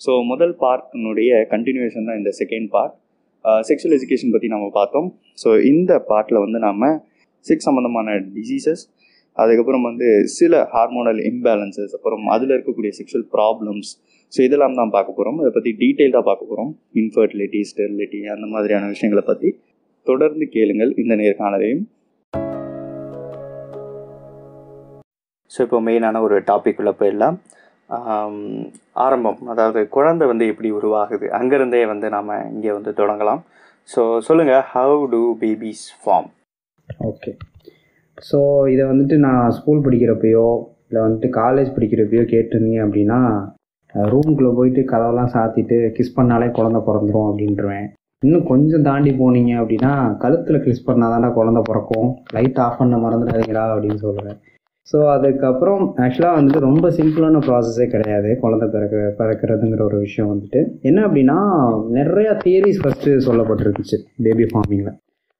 So முதல் பார்ட்டினுடைய continuation தான் இந்த செகண்ட் பார்ட் செக்ஷுவல் எஜுகேஷன் பற்றி நம்ம பார்த்தோம். ஸோ இந்த பார்ட்டில் வந்து நாம் செக்ஸ் சம்மந்தமான டிசீசஸ் அதுக்கப்புறம் வந்து சில ஹார்மோனல் இம்பேலன்சஸ் அப்புறம் அதில் இருக்கக்கூடிய செக்ஷுவல் ப்ராப்ளம்ஸ் ஸோ இதெல்லாம் தான் பார்க்க போகிறோம் அதை பற்றி டீட்டெயில்டாக பார்க்க போகிறோம் இன்ஃபர்டிலிட்டி ஸ்டெரிலிட்டி அந்த மாதிரியான விஷயங்களை பற்றி தொடர்ந்து கேளுங்கள் இந்த நேர்காணலையும் ஸோ இப்போ மெயினான ஒரு டாபிக் உள்ள போயிடலாம். ஆரம்பம். அதாவது குழந்தை வந்து எப்படி உருவாகுது? அங்கேருந்தே வந்து நாம் இங்கே வந்து தொடங்கலாம். ஸோ சொல்லுங்கள் how to babies form okay so இதை வந்துட்டு நான் ஸ்கூல் படிக்கிறப்பையோ இல்லை வந்துட்டு காலேஜ் படிக்கிறப்பையோ கேட்டிருந்தீங்க அப்படின்னா ரூம்குள்ளே போயிட்டு கதவெல்லாம் சாத்திட்டு கிஸ் பண்ணாலே குழந்த பிறந்துடும் அப்படின்ட்டுருவேன் இன்னும் கொஞ்சம் தாண்டி போனீங்க அப்படின்னா கழுத்தில் கிஸ் பண்ணாதான்டா குழந்த பிறக்கும். லைட் ஆஃப் பண்ண மறந்துடாதீங்களா அப்படின்னு சொல்லுவேன். ஸோ அதுக்கப்புறம் ஆக்சுவலாக வந்துட்டு ரொம்ப சிம்பிளான ப்ராசஸே கிடையாது. குழந்த பிறக்க பிறக்கிறதுங்கிற ஒரு விஷயம் வந்துட்டு. என்ன அப்படின்னா நிறையா தியரிஸ் ஃபஸ்ட்டு சொல்லப்பட்டிருந்துச்சு பேபி ஃபார்மிங்கில்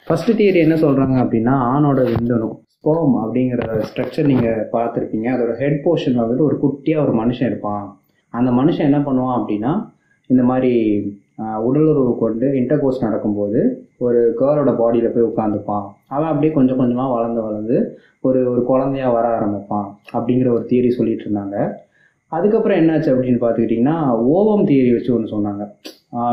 ஃபஸ்ட்டு தியரி என்ன சொல்கிறாங்க அப்படின்னா ஆணோட விந்தணும் ஸ்போம் அப்படிங்கிற ஸ்ட்ரக்சர் நீங்கள் பார்த்துருப்பீங்க. அதோட ஹெட் போர்ஷன் வந்துட்டு ஒரு குட்டியாக ஒரு மனுஷன் இருப்பான். அந்த மனுஷன் என்ன பண்ணுவான் அப்படின்னா இந்த மாதிரி உடலுறவு கொண்டு இன்டர்கோர்ஸ் நடக்கும்போது ஒரு கேர்ளோட பாடியில் போய் உட்காந்துப்பான் அவன் அப்படியே கொஞ்சம் கொஞ்சமாக வளர்ந்து வளர்ந்து ஒரு ஒரு குழந்தையா வர ஆரம்பிப்பான் அப்படிங்கிற ஒரு தியரி சொல்லிட்டு இருந்தாங்க. அதுக்கப்புறம் என்னாச்சு அப்படின்னு பார்த்துக்கிட்டிங்கன்னா ஓவம் தியரி வச்சு ஒன்று சொன்னாங்க.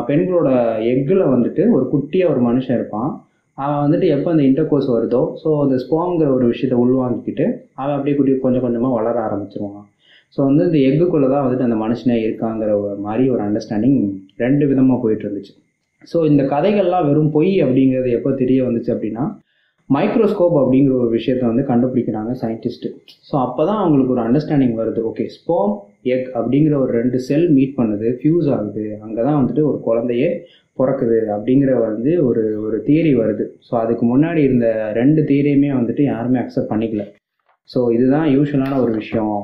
பெண்களோட எக்கில் வந்துட்டு ஒரு குட்டியாக ஒரு மனுஷன் இருப்பான். அவன் வந்துட்டு எப்போ அந்த இன்டர்கோர்ஸ் வருதோ ஸோ அந்த ஸ்போங்கிற ஒரு விஷயத்தை உள்வாங்கிக்கிட்டு அவன் அப்படியே குட்டி கொஞ்சம் கொஞ்சமாக வளர ஆரம்பிச்சிருவான். ஸோ வந்து இந்த எக்குக்குள்ளே தான் வந்துட்டு அந்த மனுஷனே இருக்காங்கிற ஒரு மாதிரி ஒரு அண்டர்ஸ்டாண்டிங் ரெண்டு விதமாக போயிட்டு இருந்துச்சு. ஸோ இந்த கதைகள்லாம் வெறும் பொய் அப்படிங்கிறது எப்போ தெரிய வந்துச்சு அப்படின்னா மைக்ரோஸ்கோப் அப்படிங்கிற ஒரு விஷயத்த வந்து கண்டுபிடிக்கிறாங்க சயின்டிஸ்ட்டு ஸோ அப்போ தான் அவங்களுக்கு ஒரு அண்டர்ஸ்டாண்டிங் வருது. ஓகே ஸ்போம் எக் அப்படிங்கிற ஒரு ரெண்டு செல் மீட் பண்ணுது ஃபியூஸ் ஆகுது. அங்கே தான் வந்துட்டு ஒரு குழந்தையே பிறக்குது அப்படிங்கிற வந்து ஒரு ஒரு தியரி வருது. ஸோ அதுக்கு முன்னாடி இருந்த ரெண்டு தியரியுமே வந்துட்டு யாருமே அக்செப்ட் பண்ணிக்கல. ஸோ இதுதான் யூஸ்வலான ஒரு விஷயம்.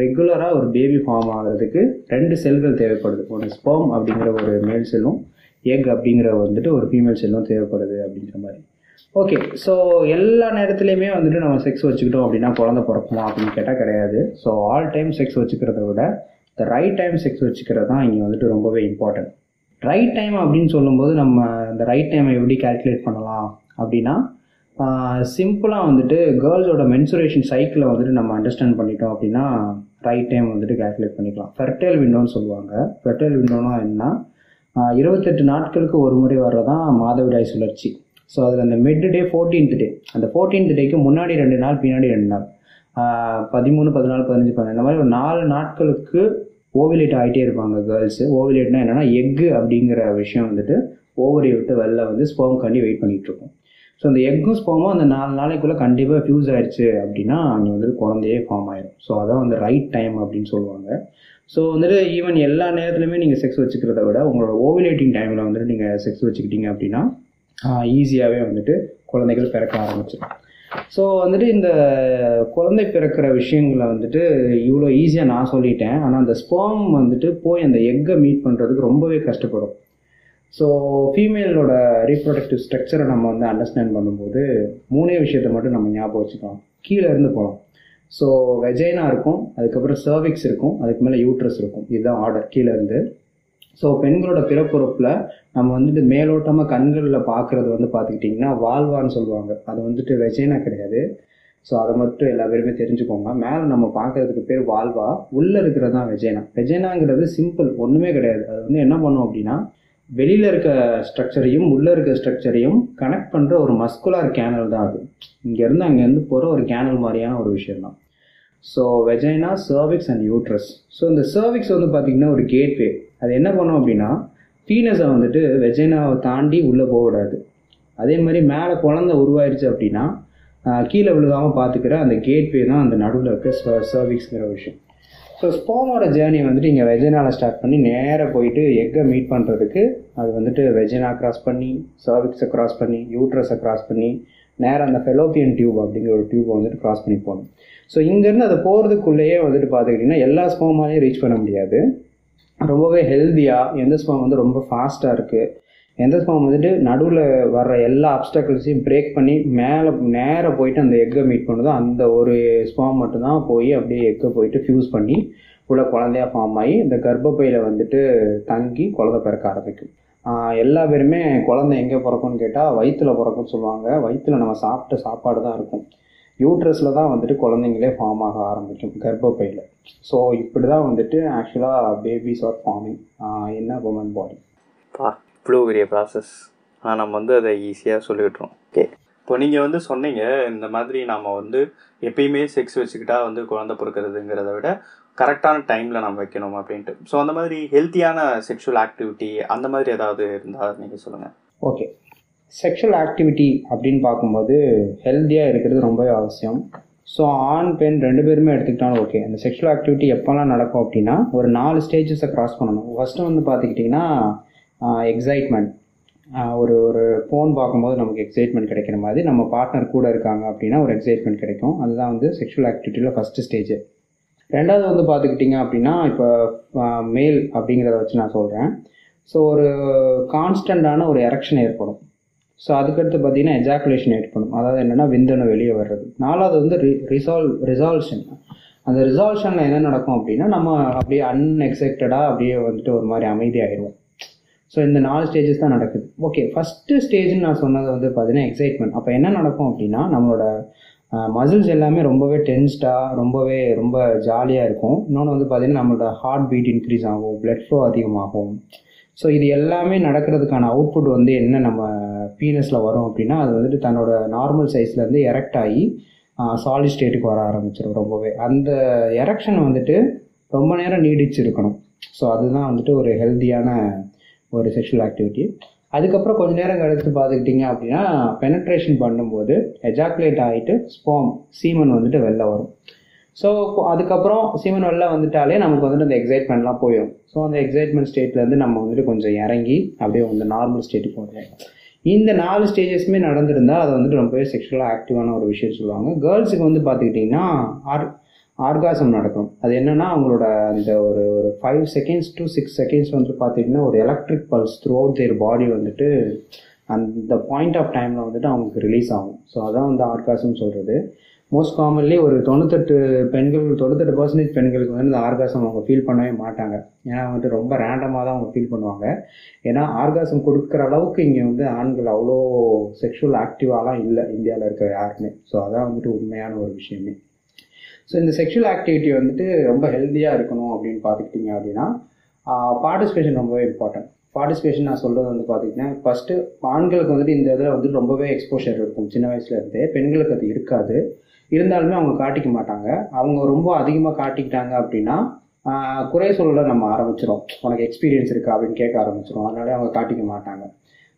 ரெகுலராக ஒரு பேபி ஃபார்ம் ஆகிறதுக்கு ரெண்டு செல்கள் தேவைப்படுது. ஒன்று ஸ்போம் அப்படிங்கிற ஒரு மேல் செல்லும் எக் அப்படிங்கிற வந்துட்டு ஒரு ஃபீமேல் செல்லும் தேவைப்படுது அப்படிங்கிற மாதிரி. ஓகே ஸோ எல்லா நேரத்துலையுமே வந்துட்டு நம்ம செக்ஸ் வச்சுக்கிட்டோம் அப்படின்னா குழந்தை பிறக்குமா அப்படின்னு கேட்டால் கிடையாது. ஸோ ஆல் டைம் செக்ஸ் வச்சுக்கிறத விட இந்த ரைட் டைம் செக்ஸ் வச்சுக்கிறது தான் இங்கே வந்துட்டு ரொம்பவே இம்பார்ட்டன்ட் ரைட் டைம் அப்படின்னு சொல்லும்போது நம்ம இந்த ரைட் டைமை எப்படி கால்குலேட் பண்ணலாம் அப்படின்னா சிம்பிளாக வந்துட்டு கேர்ள்ஸோட மென்சுரேஷன் சைக்கிளை வந்துட்டு நம்ம அண்டர்ஸ்டாண்ட் பண்ணிட்டோம் அப்படின்னா ரைட் டைம் வந்துட்டு கால்குலேட் பண்ணிக்கலாம். ஃபெர்டைல் விண்டோன்னு சொல்லுவாங்க. ஃபெர்டைல் விண்டோனா என்ன? இருபத்தெட்டு நாட்களுக்கு ஒரு முறை வர்றதான் மாதவிடாய் சுழற்சி. ஸோ அதில் அந்த மிட் டே ஃபோர்டீன்த் டே அந்த ஃபோர்டீன்த் டேக்கு முன்னாடி ரெண்டு நாள் பின்னாடி ரெண்டு நாள். பதிமூணு பதினாலு பதினஞ்சு பதினஞ்சு இந்த மாதிரி ஒரு நாலு நாட்களுக்கு ஓவிலேட் ஆகிட்டே இருப்பாங்க கேர்ள்ஸு ஓவிலேட்னா என்னென்னா எக்கு அப்படிங்கிற விஷயம் வந்துட்டு ஓவரி விட்டு வெளில வந்து ஸ்போம் கண்டி வெயிட் பண்ணிகிட்ருக்கும் ஸோ அந்த எக்கும் ஸ்போமும் அந்த நாலு நாளைக்குள்ளே கண்டிப்பாக ஃபியூஸ் ஆயிடுச்சு அப்படின்னா அங்கே வந்துட்டு குழந்தையே ஃபார்ம் ஆயிடும் ஸோ அதான் வந்து ரைட் டைம் அப்படின்னு சொல்லுவாங்க. ஸோ வந்துட்டு ஈவன் எல்லா நேரத்துலையுமே நீங்கள் செக்ஸ் வச்சுக்கிறத விட உங்களோட ஓவிலேட்டிங் டைமில் வந்துட்டு நீங்கள் செக்ஸ் வச்சுக்கிட்டீங்க அப்படின்னா ஈஸியாகவே வந்துட்டு குழந்தைகள் பிறக்க ஆரம்பிச்சிடும். ஸோ வந்துட்டு இந்த குழந்தை பிறக்கிற விஷயங்களை வந்துட்டு இவ்வளோ ஈஸியாக நான் சொல்லிட்டேன். ஆனால் அந்த ஸ்போம் வந்துட்டு போய் அந்த எக்கை மீட் பண்ணுறதுக்கு ரொம்பவே கஷ்டப்படும். ஸோ ஃபீமேலோட ரீப்ரொடக்டிவ் ஸ்ட்ரக்சரை நம்ம வந்து அண்டர்ஸ்டாண்ட் பண்ணும்போது மூணே விஷயத்த மட்டும் நம்ம ஞாபகம் வச்சுக்கலாம். கீழே இருந்து போகலாம் ஸோ வெஜைனா இருக்கும் அதுக்கப்புறம் சர்விக்ஸ் இருக்கும் அதுக்கு மேலே யூட்ரஸ் இருக்கும். இதுதான் ஆர்டர் கீழே இருந்து. ஸோ பெண்களோட பிறப்புறுப்பில் நம்ம வந்துட்டு மேலோட்டமாக கண்களில் பார்க்குறது வந்து பார்த்துக்கிட்டிங்கன்னா வால்வான்னு சொல்லுவாங்க. அது வந்துட்டு வெஜைனா கிடையாது. ஸோ அதை மட்டும் எல்லா பேருமே தெரிஞ்சுக்கோங்க. மேலே நம்ம பார்க்கறதுக்கு பேர் வால்வா உள்ளே இருக்கிறது தான் வெஜைனா வெஜைனாங்கிறது சிம்பிள் ஒன்றுமே கிடையாது. அது வந்து என்ன பண்ணும் அப்படின்னா வெளியில் இருக்க ஸ்ட்ரக்சரையும் உள்ளே இருக்க ஸ்ட்ரக்சரையும் கனெக்ட் பண்ணுற ஒரு மஸ்குலார் கேனல் தான் அது. இங்கேருந்து அங்கேருந்து போகிற ஒரு கேனல் மாதிரியான ஒரு விஷயம் தான். So vagina cervix and uterus so இந்த சர்விக்ஸ் வந்து பார்த்திங்கன்னா ஒரு கேட்வே அது என்ன பண்ணும் அப்படின்னா பீனஸை வந்துட்டு வெஜைனாவை தாண்டி உள்ளே போகக்கூடாது அதே மாதிரி மேலே குழந்த உருவாயிருச்சு அப்படின்னா கீழே விழுகாமல் பார்த்துக்கிற அந்த கேட்வே தான் அந்த நடுவில் இருக்க சர்விக்ஸுங்கிற விஷயம். ஸோ ஸ்போமோட ஜேர்னி வந்துட்டு இங்கே வெஜினாவில் ஸ்டார்ட் பண்ணி நேராக போயிட்டு எக்கை மீட் பண்ணுறதுக்கு அது வந்துட்டு வெஜினா கிராஸ் பண்ணி சர்விக்ஸை கிராஸ் பண்ணி யூட்ரஸை கிராஸ் பண்ணி நேராக அந்த ஃபெலோப்பியன் டியூப் அப்படிங்கிற ஒரு டியூப்பை வந்துட்டு கிராஸ் பண்ணி போகணும். ஸோ இங்கேருந்து அதை போகிறதுக்குள்ளேயே வந்துட்டு பார்த்துக்கிட்டிங்கன்னா எல்லா ஸ்போமாலையும் ரீச் பண்ண முடியாது. ரொம்பவே ஹெல்த்தியாக எந்த ஸ்போம் வந்து ரொம்ப ஃபாஸ்ட்டாக இருக்குது எந்த ஸ்பாம் வந்துட்டு நடுவில் வர்ற எல்லா அப்ஸ்டக்கிள்ஸையும் பிரேக் பண்ணி மேலே நேராக போயிட்டு அந்த எக்கை மீட் பண்ணுதோ அந்த ஒரு ஸ்பாம் மட்டும்தான் போய் அப்படியே எக்கை போயிட்டு ஃபியூஸ் பண்ணி உள்ள குழந்தையா ஃபார்ம் ஆகி இந்த கர்ப்பப்பையில் வந்துட்டு தங்கி குழந்தை பிறக்க ஆரம்பிக்கும். எல்லா பேருமே குழந்தை எங்கே பிறக்கும்னு கேட்டால் வயிற்றில் பிறக்கும்னு சொல்லுவாங்க. வயிற்றில் நம்ம சாப்பிட்ட சாப்பாடு தான் இருக்கும். யூட்ரஸில் தான் வந்துட்டு குழந்தைங்களே ஃபார்ம் ஆக ஆரம்பிக்கும் கர்ப்பப்பையில். ஸோ இப்படி தான் வந்துட்டு ஆக்சுவலாக பேபிஸ் ஆர் ஃபார்மிங் என்ன உமன் பாடி பா இவ்வளோ பெரிய ப்ராசஸ் ஆனால் நம்ம வந்து அதை ஈஸியாக சொல்லிவிட்றோம் ஓகே இப்போ நீங்கள் வந்து சொன்னீங்க இந்த மாதிரி நாம் வந்து எப்பயுமே செக்ஸ் வச்சுக்கிட்டா வந்து குழந்தை பிறக்கிறதுங்கிறத விட கரெக்டான டைமில் நம்ம வைக்கணும் அப்படின்ட்டு. ஸோ அந்த மாதிரி ஹெல்த்தியான செக்ஷுவல் ஆக்டிவிட்டி அந்த மாதிரி ஏதாவது இருந்தால் நீங்கள் சொல்லுங்கள் ஓகே செக்ஷுவல் ஆக்டிவிட்டி அப்படின்னு பார்க்கும்போது ஹெல்த்தியாக இருக்கிறது ரொம்பவே அவசியம். ஸோ ஆண் பெண் ரெண்டு பேருமே எடுத்துக்கிட்டாலும் ஓகே அந்த செக்ஷுவல் ஆக்டிவிட்டி எப்போல்லாம் நடக்கும் அப்படின்னா ஒரு நாலு ஸ்டேஜஸை க்ராஸ் பண்ணணும். ஃபஸ்ட்டு வந்து பார்த்துக்கிட்டிங்கன்னா எக்ஸைட்மெண்ட் ஒரு ஒரு ஃபோன் பார்க்கும்போது நமக்கு எக்ஸைட்மெண்ட் கிடைக்கிற மாதிரி நம்ம பார்ட்னர் கூட இருக்காங்க அப்படின்னா ஒரு எக்ஸைட்மெண்ட் கிடைக்கும். அதுதான் வந்து செக்ஷுவல் ஆக்டிவிட்டியில் ஃபஸ்ட்டு ஸ்டேஜ் ரெண்டாவது வந்து பார்த்துக்கிட்டிங்க அப்படின்னா இப்போ மேல் அப்படிங்கிறத வச்சு நான் சொல்கிறேன் ஸோ ஒரு கான்ஸ்டண்ட்டான ஒரு எரெக்ஷன் ஏற்படும். ஸோ அதுக்கடுத்து பார்த்தீங்கன்னா எஜாக்குலேஷன் ஏற்படும். அதாவது என்னென்னா விந்தணு வெளியே வர்றது. நாலாவது வந்து ரி ரிசால்வ் ரிசால்ஷன் அந்த ரிசால்ஷனில் என்ன நடக்கும் அப்படின்னா நம்ம அப்படியே அன்எக்ஸ்பெக்டடாக அப்படியே வந்துட்டு ஒரு மாதிரி அமைதியாகிடுவோம் ஸோ இந்த நாலு ஸ்டேஜஸ் தான் நடக்குது. ஓகே ஃபஸ்ட்டு ஸ்டேஜ்னு நான் சொன்னது வந்து பார்த்தீங்கன்னா எக்ஸைட்மெண்ட் அப்போ என்ன நடக்கும் அப்படின்னா நம்மளோட மசில்ஸ் எல்லாமே ரொம்பவே டென்ஸ்டாக ரொம்பவே ரொம்ப ஜாலியாக இருக்கும். இன்னொன்று வந்து பார்த்திங்கன்னா நம்மளோட ஹார்ட் பீட் இன்க்ரீஸ் ஆகும் பிளட் ஃப்ளோ அதிகமாகும். ஸோ இது எல்லாமே நடக்கிறதுக்கான அவுட்புட் வந்து என்ன நம்ம பீனஸில் வரும் அப்படின்னா அது வந்துட்டு தன்னோட நார்மல் சைஸ்லேருந்து எரெக்ட் ஆகி சாலிட் ஸ்டேட்டுக்கு வர ஆரம்பிச்சிடும் ரொம்பவே. அந்த எரக்ஷன் வந்துட்டு ரொம்ப நேரம் நீடிச்சு இருக்கணும் ஸோ அதுதான் வந்துட்டு ஒரு ஹெல்த்தியான ஒரு செக்ஷுவல் ஆக்டிவிட்டி அதுக்கப்புறம் கொஞ்ச நேரம் கழித்து பார்த்துக்கிட்டிங்க அப்படின்னா பெனட்ரேஷன் பண்ணும்போது எஜாக்குலேட் ஆகிட்டு ஸ்பாம் சீமன் வந்துட்டு வெளில வரும். ஸோ அதுக்கப்புறம் சீமன் வெளில வந்துட்டாலே நமக்கு வந்துட்டு அந்த எக்ஸைட்மெண்ட்லாம் போயிடும். ஸோ அந்த எக்ஸைட்மெண்ட் ஸ்டேட்லேருந்து நம்ம வந்துட்டு கொஞ்சம் இறங்கி அப்படியே வந்து நார்மல் ஸ்டேட்டுக்கு வந்துடும் இந்த நாலு ஸ்டேஜஸுமே நடந்திருந்தால் அது வந்துட்டு ரொம்பவே செக்ஷுவலாக ஆக்டிவான ஒரு விஷயம் சொல்லுவாங்க. கேர்ள்ஸுக்கு வந்து பார்த்துக்கிட்டிங்கன்னா ஆர் ஆர்காசம் நடக்கும். அது என்னென்னா அவங்களோட அந்த ஒரு ஒரு five seconds to six seconds வந்து பார்த்தீங்கன்னா ஒரு electric pulse throughout their body வந்துட்டு அந்த பாயிண்ட் ஆஃப் டைமில் வந்துட்டு அவங்களுக்கு ரிலீஸ் ஆகும். ஸோ அதான் வந்து ஆர்காசம் சொல்கிறது மோஸ்ட் காமன்லி ஒரு தொண்ணூத்தெட்டு பெண்கள் தொண்ணூத்தெட்டு பர்சன்டேஜ் பெண்களுக்கு வந்து இந்த ஆர்காசம் அவங்க ஃபீல் பண்ணவே மாட்டாங்க. ஏன்னா வந்துட்டு ரொம்ப ரேண்டமாக தான் அவங்க ஃபீல் பண்ணுவாங்க. ஏன்னா ஆர்காசம் கொடுக்குற அளவுக்கு இங்கே வந்து ஆண்கள் அவ்வளோ செக்ஷுவல் ஆக்டிவாலாம் இல்லை. இந்தியாவில் இருக்கிற யாருமே. ஸோ அதான் வந்துட்டு உண்மையான ஒரு விஷயமே. ஸோ இந்த செக்ஷுவல் ஆக்டிவிட்டி வந்துட்டு ரொம்ப ஹெல்த்தியாக இருக்கணும் அப்படின்னு பார்த்துக்கிட்டிங்க அப்படின்னா பார்ட்டிசிபேஷன் ரொம்பவே இம்பார்ட்டன்ட் பார்ட்டிசிபேஷன் நான் சொல்கிறது வந்து பார்த்திங்கன்னா ஃபஸ்ட்டு ஆண்களுக்கு வந்துட்டு இந்த இதில் வந்துட்டு ரொம்பவே எக்ஸ்போஷர் இருக்கும். சின்ன வயசுலேருந்தே பெண்களுக்கு அது இருக்காது. இருந்தாலுமே அவங்க காட்டிக்க மாட்டாங்க. அவங்க ரொம்ப அதிகமாக காட்டிக்கிட்டாங்க அப்படின்னா குறை சொல்ல நம்ம ஆரம்பிச்சிடும் உனக்கு எக்ஸ்பீரியன்ஸ் இருக்கா அப்படின்னு கேட்க ஆரம்பிச்சிடும் அதனால அவங்க காட்டிக்க மாட்டாங்க.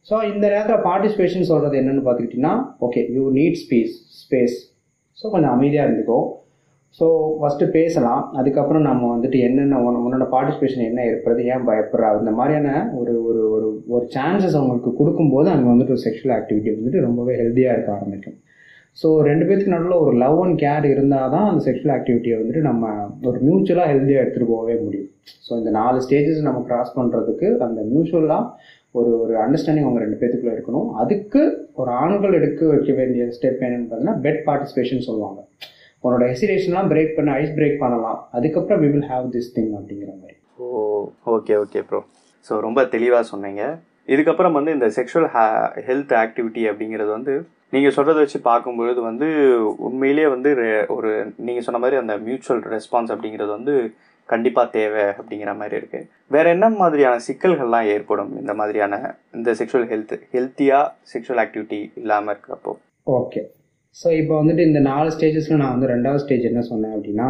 ஸோ இந்த நேரத்தில் பார்ட்டிசிபேஷன் சொல்கிறது என்னென்னு பார்த்துக்கிட்டிங்கன்னா okay you need space space so கொஞ்சம் அமைதியாக இருந்துக்கும் ஸோ ஃபஸ்ட்டு பேசலாம். அதுக்கப்புறம் நம்ம வந்துட்டு என்னென்ன உன்னோட பார்ட்டிசிபேஷன் என்ன ஏற்படுறது ஏன் பயப்படுறா? இந்த மாதிரியான ஒரு ஒரு ஒரு ஒரு சான்சஸ் அவங்களுக்கு கொடுக்கும்போது அங்கே வந்துட்டு ஒரு செக்ஷுவல் ஆக்டிவிட்டி வந்துட்டு ரொம்பவே ஹெல்த்தியாக இருக்க ஆரம்பிக்கும். ஸோ ரெண்டு பேத்துக்கு நடுவில் ஒரு லவ் அண்ட் கேர் இருந்தால் தான் அந்த செக்ஷுவல் ஆக்டிவிட்டியை வந்துட்டு நம்ம ஒரு மியூச்சுவலாக ஹெல்த்தியாக எடுத்துகிட்டு போகவே முடியும். ஸோ இந்த நாலு ஸ்டேஜஸ் நம்ம கிராஸ் பண்ணுறதுக்கு அந்த மியூச்சுவலாக ஒரு ஒரு அண்டர்ஸ்டாண்டிங் அவங்க ரெண்டு பேத்துக்குள்ளே இருக்கணும். அதுக்கு ஒரு ஆண்கள் எடுக்க வைக்க வேண்டிய ஸ்டெப் என்னென்னு பார்த்தீங்கன்னா பெட் பார்ட்டிசிபேஷன் சொல்லுவாங்க. உன்னோட ஹெசிடேஷன்லாம் பிரேக் பண்ண ஐஸ் பிரேக் பண்ணலாம். அதுக்கப்புறம் we will have this thing அப்படிங்கிற மாதிரி. Oh okay okay bro so ரொம்ப தெளிவாக சொன்னீங்க. இதுக்கப்புறம் வந்து இந்த செக்ஷுவல் ஹெல்த் ஆக்டிவிட்டி அப்படிங்கிறது வந்து நீங்கள் சொல்கிறத வச்சு பார்க்கும்பொழுது வந்து உண்மையிலேயே வந்து ஒரு நீங்கள் சொன்ன மாதிரி அந்த மியூச்சுவல் ரெஸ்பான்ஸ் அப்படிங்கிறது வந்து கண்டிப்பாக தேவை அப்படிங்கிற மாதிரி இருக்குது வேறு என்ன மாதிரியான சிக்கல்கள்லாம் ஏற்படும் இந்த மாதிரியான இந்த செக்ஷுவல் ஹெல்த் ஹெல்த்தியாக செக்ஷுவல் ஆக்டிவிட்டி இல்லாமல் இருக்கிறப்போ? ஓகே ஸோ இப்போ வந்துட்டு இந்த நாலு ஸ்டேஜஸில் நான் வந்து ரெண்டாவது ஸ்டேஜ் என்ன சொன்னேன் அப்படின்னா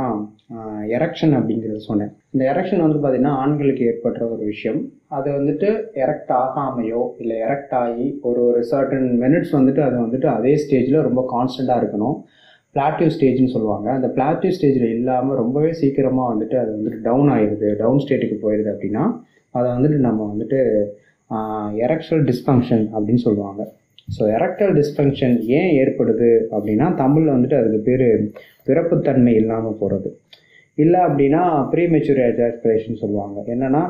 எரக்ஷன் அப்படிங்கிறத சொன்னேன். இந்த எரக்ஷன் வந்து பார்த்திங்கன்னா ஆண்களுக்கு ஏற்படுற ஒரு விஷயம். அது வந்துட்டு எரக்ட் ஆகாமையோ இல்லை எரக்ட் ஆகி ஒரு ஒரு சர்டன் மினிட்ஸ் வந்துட்டு அது வந்துட்டு அதே ஸ்டேஜில் ரொம்ப கான்ஸ்டண்ட்டாக இருக்கணும். பிளாட்டிவ் ஸ்டேஜ்னு சொல்லுவாங்க. அந்த பிளாட்டிவ் ஸ்டேஜில் இல்லாமல் ரொம்பவே சீக்கிரமாக வந்துட்டு அது வந்துட்டு டவுன் ஆயிடுது டவுன் ஸ்டேட்டுக்கு போயிடுது அப்படின்னா அதை வந்துட்டு நம்ம வந்துட்டு எரக்ஷுவல் டிஸ்ஃபங்க்ஷன் அப்படின்னு சொல்லுவாங்க. ஸோ எரக்டல் டிஸ்ஃபங்க்ஷன் ஏன் ஏற்படுது அப்படின்னா தமிழில் வந்துட்டு அதுக்கு பேர் பிறப்புத்தன்மை இல்லாமல் போகிறது இல்லை அப்படின்னா ப்ரீமெச்சூர் எஜாஸ்பிரேஷன் சொல்லுவாங்க. என்னென்னா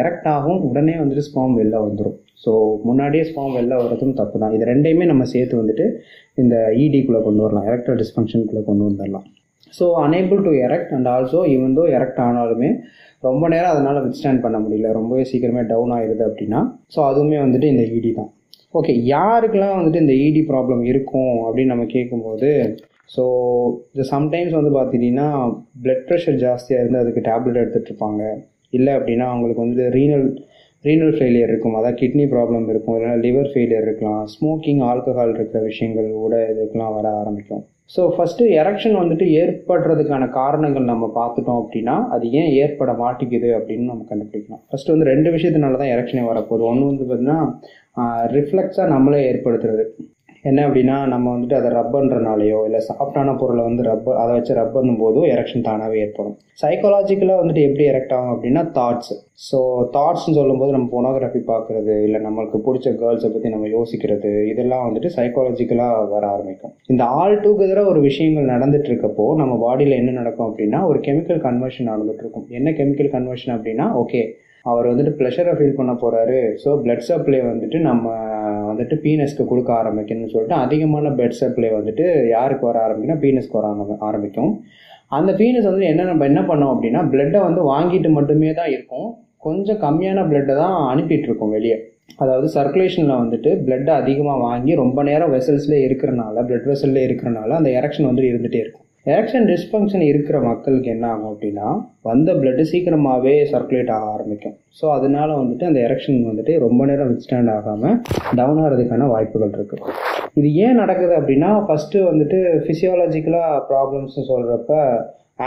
எரக்ட் ஆகும் உடனே வந்துட்டு ஸ்பாம் வெளில வந்துடும் ஸோ முன்னாடியே ஸ்பாம் வெளில வர்றதும் தப்பு தான் இது ரெண்டையுமே நம்ம சேர்த்து வந்துட்டு இந்த இடிக்குள்ளே கொண்டு வரலாம். எரக்டர் டிஸ்ஃபங்க்ஷனுக்குள்ளே கொண்டு வந்துடலாம் so unable to erect and also even though erect ஆனாலுமே ரொம்ப நேரம் அதனால் வித்ஸ்டாண்ட் பண்ண முடியல. ரொம்பவே சீக்கிரமே டவுன் ஆயிடுது அப்படின்னா ஸோ அதுவுமே வந்துட்டு இந்த இடி தான். ஓகே யாருக்கெல்லாம் வந்துட்டு இந்த இடி ப்ராப்ளம் இருக்கும் அப்படின்னு நம்ம கேட்கும்போது ஸோ இது சம்டைம்ஸ் வந்து பார்த்துட்டிங்கன்னா பிளட் ப்ரெஷர் ஜாஸ்தியாக இருந்து அதுக்கு டேப்லெட் எடுத்துகிட்டு இருப்பாங்க. இல்லை அப்படின்னா அவங்களுக்கு வந்துட்டு ரீனல் ரீனல் ஃபெயிலியர் இருக்கும். அதாவது கிட்னி ப்ராப்ளம் இருக்கும். இல்லைனா லிவர் ஃபெயிலியர் இருக்கலாம். ஸ்மோக்கிங் ஆல்கஹால் இருக்கிற விஷயங்கள் கூட இதுக்கெலாம் வர ஆரம்பிக்கும். ஸோ ஃபஸ்ட்டு எரக்ஷன் வந்துட்டு ஏற்படுறதுக்கான காரணங்கள் நம்ம பார்த்துட்டோம் அப்படின்னா அது ஏன் ஏற்பட மாட்டேங்குது அப்படின்னு நம்ம கண்டுபிடிக்கலாம் ஃபஸ்ட்டு வந்து ரெண்டு விஷயத்தினால தான் எரக்ஷனே வரப்போகுது. ஒன்று வந்து பார்த்தீங்கன்னா ரிஃப்ளெக்ஸாக நம்மளே ஏற்படுத்துறது. என்ன அப்படின்னா நம்ம வந்துட்டு அதை ரப்பன்றனாலேயோ இல்லை சாஃப்டான பொருளை வந்து ரப்பர் அதை வச்சு ரப் பண்ணும்போதோ எரெக்ஷன் தானாகவே ஏற்படும். சைக்காலஜிக்கலாக வந்துட்டு எப்படி எரெக்ட் ஆகும் அப்படின்னா தாட்ஸ் ஸோ தாட்ஸ்னு சொல்லும்போது நம்ம போனோகிராஃபி பார்க்குறது இல்லை நம்மளுக்கு பிடிச்ச கேர்ள்ஸை பற்றி நம்ம யோசிக்கிறது இதெல்லாம் வந்துட்டு சைக்காலஜிக்கலாக வர ஆரம்பிக்கும். இந்த ஆல் டுகெதராக ஒரு விஷயங்கள் நடந்துட்டு இருக்கப்போ நம்ம பாடியில் என்ன நடக்கும் அப்படின்னா ஒரு கெமிக்கல் கன்வர்ஷன் நடந்துட்டு இருக்கும். என்ன கெமிக்கல் கன்வர்ஷன் அப்படின்னா ஓகே அவர் வந்துட்டு ப்ளஷரை ஃபீல் பண்ண போகிறாரு ஸோ பிளட் சப்ளை வந்துட்டு நம்ம வந்துட்டு பீனஸ்க்கு கொடுக்க ஆரம்பிக்கணும்னு சொல்லிட்டு அதிகமான பிளட் சப்ளை வந்துட்டு யாருக்கு வர ஆரம்பிக்குன்னா பீனஸ்க்கு வர ஆரம்பிக்கும். அந்த பீனஸ் வந்து என்ன நம்ம என்ன பண்ணோம் அப்படின்னா பிளட்டை வந்து வாங்கிட்டு மட்டுமே தான் இருக்கும். கொஞ்சம் கம்மியான பிளட்டை தான் அனுப்பிட்டு இருக்கோம் வெளியே. அதாவது சர்க்குலேஷனில் வந்துட்டு பிளட்டை அதிகமாக வாங்கி ரொம்ப நேரம் வெசல்ஸ்லேயே இருக்கிறனால பிளட் வெசல்லே இருக்கிறனால அந்த எரக்ஷன் வந்துட்டு இருந்துகிட்டே இருக்கும். எரக்ஷன் டிஸ்ஃபங்க்ஷன் இருக்கிற மக்களுக்கு என்ன ஆகும் அப்படின்னா வந்த பிளட்டு சீக்கிரமாகவே சர்க்குலேட் ஆக ஆரம்பிக்கும். ஸோ அதனால வந்துட்டு அந்த எரக்ஷன் வந்துட்டு ரொம்ப நேரம் வித்ஸ்டாண்ட் ஆகாமல் டவுன் ஆகிறதுக்கான வாய்ப்புகள் இருக்குது இது ஏன் நடக்குது அப்படின்னா ஃபஸ்ட்டு வந்துட்டு ஃபிசியாலஜிக்கலாக ப்ராப்ளம்ஸ்னு சொல்கிறப்ப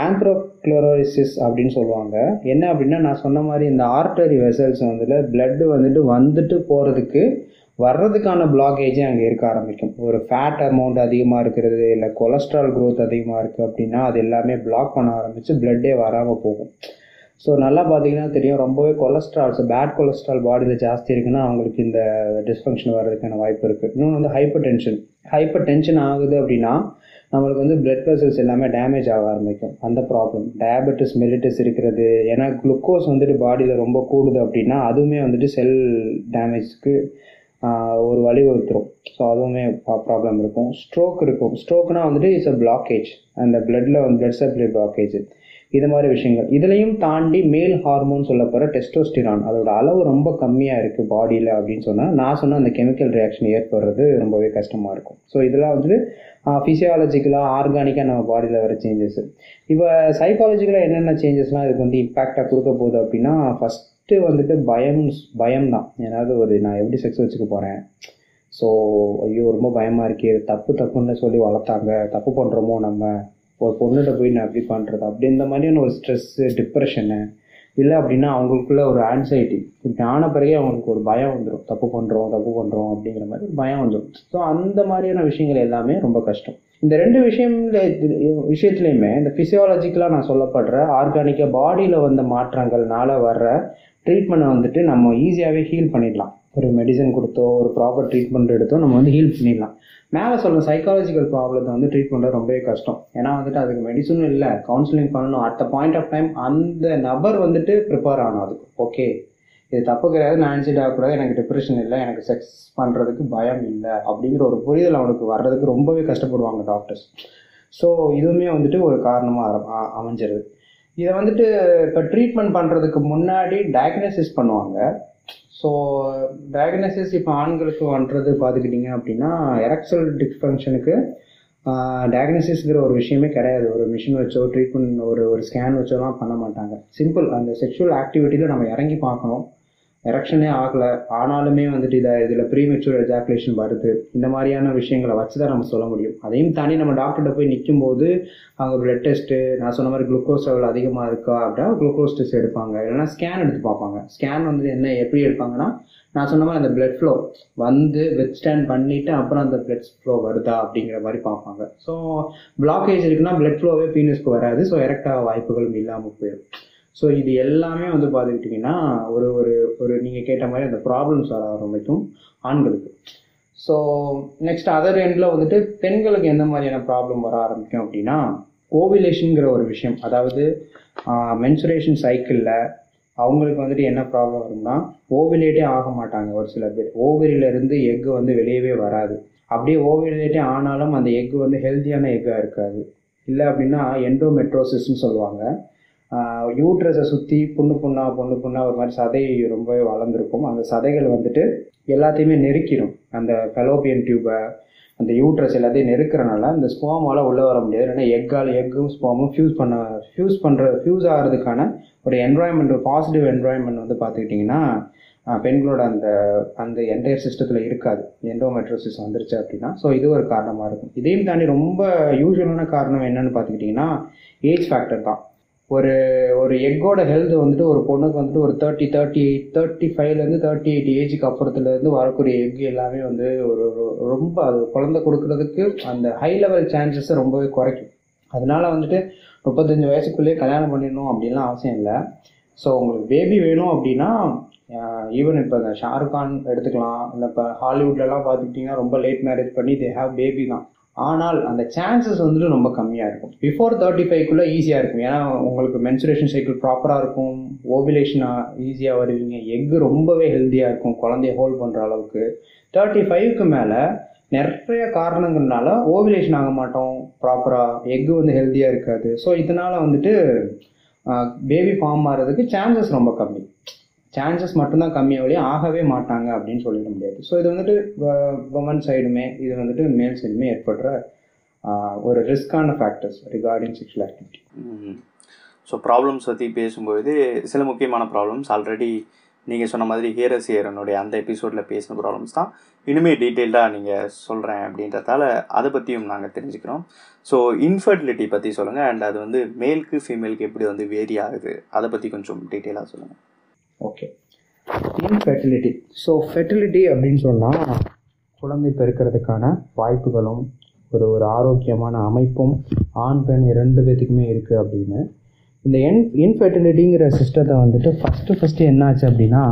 ஆந்த்ரோக்ளோரோசிஸ் அப்படின்னு சொல்லுவாங்க. என்ன அப்படின்னா நான் சொன்ன மாதிரி இந்த ஆர்டரி வெசல்ஸ் வந்துட்டு பிளட்டு வந்துட்டு வந்துட்டு போகிறதுக்கு வர்றதுக்கான பிளாகேஜே அங்கே இருக்க ஆரம்பிக்கும். ஒரு ஃபேட் அமௌண்ட் அதிகமாக இருக்கிறது இல்லை கொலஸ்ட்ரால் க்ரோத் அதிகமாக இருக்குது அப்படின்னா அது எல்லாமே பிளாக் பண்ண ஆரம்பித்து பிளட்டே வராமல் போகும். ஸோ நல்லா பார்த்தீங்கன்னா தெரியும் ரொம்பவே கொலஸ்ட்ரால்ஸ் பேட் கொலஸ்ட்ரால் பாடியில் ஜாஸ்தி இருக்குன்னா அவங்களுக்கு இந்த டிஸ்ஃபங்க்ஷன் வர்றதுக்கான வாய்ப்பு இருக்குது இன்னொன்று வந்து ஹைப்பர் டென்ஷன் ஹைப்பர் டென்ஷன் ஆகுது அப்படின்னா நம்மளுக்கு வந்து பிளட் வெசல்ஸ் எல்லாமே டேமேஜ் ஆக ஆரம்பிக்கும். அந்த ப்ராப்ளம் டயபெட்டிஸ் மெலிட்டிஸ் இருக்கிறது. ஏன்னா குளுக்கோஸ் வந்துட்டு பாடியில் ரொம்ப கூடுது அப்படின்னா அதுவுமே வந்துட்டு செல் டேமேஜ்க்கு ஒரு வழிவகுத்துரும் ஸோ அதுவுமே ப்ராப்ளம் இருக்கும். ஸ்ட்ரோக் இருக்கும். ஸ்ட்ரோக்னா வந்துட்டு இட்ஸ் அ பிளாக்கேஜ் அந்த பிளட்டில் வந்து பிளட் சப்ளை பிளாக்கேஜ் இது மாதிரி விஷயங்கள். இதுலையும் தாண்டி மேல் ஹார்மோன் சொல்ல போகிற டெஸ்டோஸ்டிரான் அதோட அளவு ரொம்ப கம்மியாக இருக்குது பாடியில் அப்படின்னு சொன்னால் நான் சொன்ன அந்த கெமிக்கல் ரியாக்ஷன் ஏற்படுறது ரொம்பவே கஷ்டமாக இருக்கும். ஸோ இதெல்லாம் வந்துட்டு ஃபிசியாலஜிக்கலாக ஆர்கானிக்காக நம்ம பாடியில் வர சேஞ்சஸ் இப்போ சைக்காலஜிக்கலாக என்னென்ன சேஞ்சஸ்லாம் இதுக்கு வந்து இம்பேக்டாக கொடுக்க போகுது அப்படின்னா ஃபஸ்ட் ஃபஸ்ட்டு வந்துட்டு பயம் பயம் தான் ஏதாவது ஒரு நான் எப்படி செக்ஸ் வச்சுக்க போகிறேன் ஸோ ஐயோ ரொம்ப பயமாக இருக்கே தப்பு தப்புன்னு சொல்லி வளர்த்தாங்க. தப்பு பண்ணுறோமோ நம்ம? ஒரு பொண்ணுகிட்ட போய் நான் எப்படி பண்ணுறது அப்படி இந்த மாதிரியான ஒரு ஸ்ட்ரெஸ்ஸு டிப்ரெஷனு இல்லை அப்படின்னா அவங்களுக்குள்ள ஒரு ஆன்சைட்டி இப்படி ஆன பிறகு அவங்களுக்கு ஒரு பயம் வந்துடும் தப்பு பண்ணுறோம் தப்பு பண்ணுறோம் அப்படிங்கிற மாதிரி பயம் வந்துடும் ஸோ அந்த மாதிரியான விஷயங்கள் எல்லாமே ரொம்ப கஷ்டம். இந்த ரெண்டு விஷயம்ல விஷயத்துலையுமே இந்த ஃபிசியாலஜிக்கலாக நான் சொல்லப்படுற ஆர்கானிக்காக பாடியில் வந்த மாற்றங்கள்னால வர்ற ட்ரீட்மெண்ட்டை வந்துட்டு நம்ம ஈஸியாகவே ஹீல் பண்ணிடலாம். ஒரு மெடிசன் கொடுத்தோ ஒரு ப்ராப்பர் ட்ரீட்மெண்ட் எடுத்தோ நம்ம வந்து ஹீல் பண்ணிடலாம். மேலே சொல்ல சைக்காலஜிக்கல் ப்ராப்ளத்தை வந்து ட்ரீட் பண்ணுறது ரொம்பவே கஷ்டம். ஏன்னா வந்துட்டு அதுக்கு மெடிசனும் இல்லை கவுன்சிலிங் பண்ணணும். At the point of time அந்த நபர் வந்துட்டு ப்ரிப்பேர் ஆகணும் அதுக்கு. ஓகே இது தப்பு கிடையாது நான் ஆன்சைட் ஆகக்கூடாது எனக்கு டிப்ரெஷன் இல்லை எனக்கு செக்ஸ் பண்ணுறதுக்கு பயம் இல்லை அப்படிங்கிற ஒரு புரிதல் அவனுக்கு வர்றதுக்கு ரொம்பவே கஷ்டப்படுவாங்க டாக்டர்ஸ் ஸோ இதுவுமே வந்துட்டு ஒரு காரணமாக அமைஞ்சிருது. இதை வந்துட்டு இப்போ ட்ரீட்மெண்ட் பண்ணுறதுக்கு முன்னாடி டயக்னோசிஸ் பண்ணுவாங்க. ஸோ டயக்னோசிஸ் இப்போ ஆண்களுக்கு பண்ணுறது பார்த்துக்கிட்டிங்க அப்படின்னா எரக்சல் டிஸ்ஃபங்க்ஷனுக்கு டயக்னோசிஸ்ங்கிற ஒரு விஷயமே கிடையாது. ஒரு மிஷின் வச்சோ ட்ரீட்மெண்ட் ஒரு ஒரு ஸ்கேன் வச்சோலாம் பண்ண மாட்டாங்க. சிம்பிள் அந்த செக்ஷுவல் ஆக்டிவிட்டியில் நம்ம இறங்கி பார்க்கணும். எரக்ஷனே ஆகலை. ஆனாலுமே வந்துட்டு இதை இதில் ப்ரீமெச்சூர் எஜாக்குலேஷன் வருது. இந்த மாதிரியான விஷயங்களை வச்சு தான் நம்ம சொல்ல முடியும். அதையும் தாண்டி நம்ம டாக்டர்கிட்ட போய் நிற்கும் போது அவங்க பிளட் டெஸ்ட்டு நான் சொன்ன மாதிரி குளுக்கோஸ் லெவல் அதிகமாக இருக்கா அப்படின்னா குளுக்கோஸ் டெஸ்ட் எடுப்பாங்க. இல்லைன்னா ஸ்கேன் எடுத்து பார்ப்பாங்க. ஸ்கேன் வந்து என்ன எப்படி எடுப்பாங்கன்னா நான் சொன்ன மாதிரி அந்த பிளட் ஃப்ளோ வந்து வெத் ஸ்டாண்ட் பண்ணிவிட்டு அப்புறம் அந்த பிளட் ஃப்ளோ வருதா அப்படிங்கிற மாதிரி பார்ப்பாங்க. ஸோ பிளாக்கேஜ் இருக்குன்னா பிளட் ஃப்ளோவே பீனஸ்க்கு வராது. ஸோ எரக்டாக வாய்ப்புகளும் இல்லாமல் போயிடும். ஸோ இது எல்லாமே வந்து பார்த்துக்கிட்டிங்கன்னா ஒரு ஒரு ஒரு நீங்கள் கேட்ட மாதிரி அந்த ப்ராப்ளம்ஸ் வர ஆரம்பிக்கும் ஆண்களுக்கு. ஸோ நெக்ஸ்ட் அதர் எண்டில் வந்துட்டு பெண்களுக்கு எந்த மாதிரியான ப்ராப்ளம் வர ஆரம்பிக்கும் அப்படின்னா ஓவிலேஷனுங்கிற ஒரு விஷயம். அதாவது மென்சுரேஷன் சைக்கிளில் அவங்களுக்கு வந்துட்டு என்ன ப்ராப்ளம் வரும்னா ஓவிலேட்டே ஆக மாட்டாங்க ஒரு சில பேர். ஓவரியிலேருந்து எக்கு வந்து வெளியவே வராது. அப்படியே ஓவிலேட்டே ஆனாலும் அந்த எக்கு வந்து ஹெல்த்தியான எக்காக இருக்காது. இல்லை அப்படின்னா எண்டோமெட்ரோசிஸ்ன்னு சொல்லுவாங்க. யூட்ரஸை சுற்றி புண்ணு புண்ணா பொண்ணு புண்ணா ஒரு மாதிரி சதை ரொம்பவே வளர்ந்துருக்கும். அந்த சதைகள் வந்துட்டு எல்லாத்தையுமே நெருக்கிடும் அந்த ஃபெலோபியன் டியூபை அந்த யூட்ரஸ் எல்லாத்தையும் நெருக்கிறனால அந்த ஸ்போமால் உள்ளே வர முடியாது. ஏன்னா எக்கால் எக்கும் ஸ்போமும் ஃபியூஸ் பண்ண ஃபியூஸ் பண்ணுற ஃபியூஸ் ஆகிறதுக்கான ஒரு என்வாயன்மெண்ட் பாசிட்டிவ் என்வாயன்மெண்ட் வந்து பார்த்துக்கிட்டிங்கன்னா பெண்களோட அந்த அந்த என்டையர் சிஸ்டத்தில் இருக்காது. எண்டோமெட்ரோசிஸ் வந்துருச்சு அப்படின்னா. ஸோ இது ஒரு காரணமாக இருக்கும். இதையும் தாண்டி ரொம்ப யூஸ்வலான காரணம் என்னன்னு பார்த்துக்கிட்டிங்கன்னா ஏஜ் ஃபேக்டர் தான். ஒரு ஒரு எக்கோட ஹெல்த் வந்துட்டு ஒரு பொண்ணுக்கு வந்துட்டு ஒரு தேர்ட்டி தேர்ட்டி எயிட் தேர்ட்டி ஃபைவ்லேருந்து தேர்ட்டி எயிட் ஏஜுக்கு அப்புறத்துலேருந்து வரக்கூடிய எக் எல்லாமே வந்து ஒரு ரொம்ப அது குழந்தை கொடுக்கறதுக்கு அந்த ஹை லெவல் சான்சஸை ரொம்பவே குறைக்கும். அதனால வந்துட்டு முப்பத்தஞ்சு வயசுக்குள்ளேயே கல்யாணம் பண்ணிடணும் அப்படின்லாம் அவசியம் இல்லை. ஸோ உங்களுக்கு பேபி வேணும் அப்படின்னா ஈவன் இப்போ இந்த ஷாருக் கான் எடுத்துக்கலாம். இல்லை இப்போ ஹாலிவுட்லலாம் பார்த்துக்கிட்டிங்கன்னா ரொம்ப லேட் மேரேஜ் பண்ணி தே ஹாவ் பேபி தான். ஆனால் அந்த சான்சஸ் வந்துட்டு ரொம்ப கம்மியாக இருக்கும். பிஃபோர் தேர்ட்டி ஃபைவ்க்குள்ளே ஈஸியாக இருக்கும். ஏன்னா உங்களுக்கு மென்சுரேஷன் சைக்கிள் ப்ராப்பராக இருக்கும். ஓவிலேஷனாக ஈஸியாக வருவீங்க. எக்கு ரொம்பவே ஹெல்த்தியாக இருக்கும். குழந்தைய ஹோல்ட் பண்ணுற அளவுக்கு. தேர்ட்டி ஃபைவ்க்கு மேலே நிறைய காரணங்கள்னால ஓவிலேஷன் ஆக மாட்டோம். ப்ராப்பராக எக்கு வந்து ஹெல்த்தியாக இருக்காது. ஸோ இதனால் வந்துட்டு பேபி ஃபார்ம் ஆகிறதுக்கு சான்சஸ் ரொம்ப கம்மி. சான்சஸ் மட்டும்தான் கம்மியாக வழியாக ஆகவே மாட்டாங்க அப்படின்னு சொல்லிட முடியாது. ஸோ இது வந்துட்டு உமன் சைடுமே இது வந்துட்டு மேல் சைடுமே ஏற்படுற ஒரு ரிஸ்கான factors regarding sexual activity so problems பற்றி பேசும்போது சில முக்கியமான ப்ராப்ளம்ஸ் ஆல்ரெடி நீங்கள் சொன்ன மாதிரி ஹீரஸ் ஹீரனுடைய அந்த எபிசோடில் பேசின ப்ராப்ளம்ஸ் தான். இனிமேல் டீட்டெயில்டாக நீங்கள் சொல்கிறேன் அப்படின்றதால அதை பற்றியும் நாங்கள் தெரிஞ்சுக்கிறோம். ஸோ இன்ஃபர்டிலிட்டி பற்றி சொல்லுங்கள் அண்ட் அது வந்து மேலுக்கு ஃபீமேலுக்கு எப்படி வந்து வேரி ஆகுது? அதை பற்றி கொஞ்சம் டீட்டெயிலாக சொல்லுங்கள் ஓகே இன்ஃபெர்டிலிட்டி ஸோ ஃபெர்டிலிட்டி அப்படின்னு சொன்னால் குழந்தை பெருக்கிறதுக்கான வாய்ப்புகளும் ஒரு ஒரு ஆரோக்கியமான அமைப்பும் ஆண் பெண் இரண்டு பேத்துக்குமே இருக்குது அப்படின்னு. இந்த என் இன்ஃபெர்டிலிட்டிங்கிற சிஸ்டத்தை வந்துட்டு ஃபஸ்ட்டு ஃபஸ்ட்டு என்னாச்சு அப்படின்னா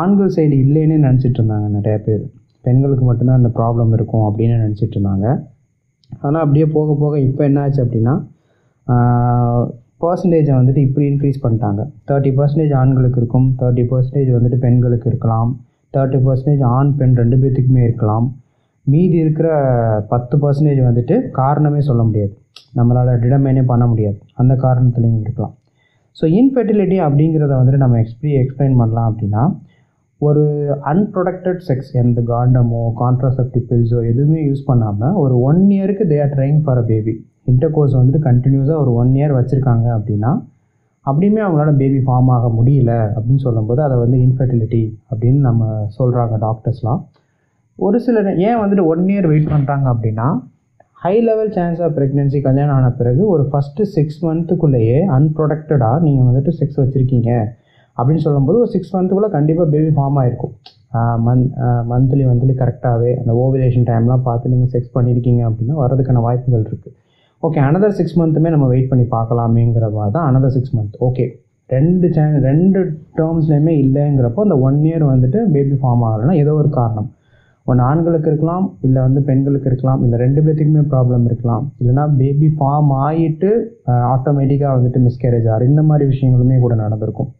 ஆண்கள் சைடு இல்லைன்னு நினச்சிட்டு இருந்தாங்க நிறையா பேர். பெண்களுக்கு மட்டும்தான் அந்த ப்ராப்ளம் இருக்கும் அப்படின்னு நினச்சிட்டு இருந்தாங்க. ஆனால் அப்படியே போக போக இப்போ என்னாச்சு அப்படின்னா பர்சன்டேஜை வந்துட்டு இப்படி இன்க்ரீஸ் பண்ணிட்டாங்க. தேர்ட்டி பர்சன்டேஜ் ஆண்களுக்கு இருக்கும். தேர்ட்டி பர்சன்டேஜ் வந்துட்டு பெண்களுக்கு இருக்கலாம். தேர்ட்டி பர்சன்டேஜ் ஆண் பெண் ரெண்டு பேர்த்துக்குமே இருக்கலாம். மீதி இருக்கிற பத்து பர்சன்டேஜ் வந்துட்டு காரணமே சொல்ல முடியாது. நம்மளால் டிடமைனே பண்ண முடியாது. அந்த காரணத்துலேயும் இருக்கலாம். ஸோ இன்ஃபெர்டிலிட்டி அப்படிங்கிறத வந்துட்டு நம்ம எக்ஸ்பி எக்ஸ்பிளைன் பண்ணலாம் அப்படின்னா ஒரு அன்ப்ரொடக்டட் செக்ஸ் எந்த காண்டமோ கான்ட்ராசெப்டிவ் பில்ஸோ எதுவுமே யூஸ் பண்ணாமல் ஒரு ஒன் இயருக்கு they are trying for a baby intercourse வந்துட்டு கண்டினியூஸாக ஒரு ஒன் இயர் வச்சுருக்காங்க அப்படின்னா அப்படியுமே அவங்களால பேபி ஃபார்ம் ஆக முடியல அப்படின்னு சொல்லும்போது அதை வந்து இன்ஃபர்டிலிட்டி அப்படின்னு நம்ம சொல்கிறாங்க டாக்டர்ஸ்லாம் ஒரு சில ஏன் வந்துட்டு ஒன் இயர் வெயிட் பண்ணுறாங்க அப்படின்னா high level chance of pregnancy கல்யாணம் ஆன பிறகு ஒரு ஃபஸ்ட்டு சிக்ஸ் மந்த்துக்குள்ளேயே அன்ப்ரொடக்டடாக நீங்கள் வந்துட்டு செக்ஸ் வச்சுருக்கீங்க அப்படின்னு சொல்லும்போது ஒரு சிக்ஸ் மந்த்துக்குள்ளே கண்டிப்பாக பேபி ஃபார்ம் ஆகிருக்கும் மந்த் மந்த்லி மந்த்லி கரெக்டாகவே அந்த ஓவிலேஷன் டைம்லாம் பார்த்து நீங்கள் செக்ஸ் பண்ணியிருக்கீங்க அப்படின்னா வரதுக்கான வாய்ப்புகள் இருக்குது ஓகே அனதர் சிக்ஸ் மந்த்துமே நம்ம வெயிட் பண்ணி பார்க்கலாமேங்கிற மாதிரி தான் அனதர் சிக்ஸ் மந்த் ஓகே ரெண்டு சே ரெண்டு டேர்ம்ஸ்லையுமே இல்லைங்கிறப்போ அந்த ஒன் இயர் வந்துட்டு பேபி ஃபார்ம் ஆகலைன்னா ஏதோ ஒரு காரணம். ஒன்று ஆண்களுக்கு இருக்கலாம் இல்லை வந்து பெண்களுக்கு இருக்கலாம் இல்லை ரெண்டு பேர்த்துக்குமே ப்ராப்ளம் இருக்கலாம். இல்லைனா பேபி ஃபார்ம் ஆகிட்டு ஆட்டோமேட்டிக்காக வந்துட்டு மிஸ்கேரேஜ் ஆகிற இந்த மாதிரி விஷயங்களுமே கூட நடந்திருக்கும்.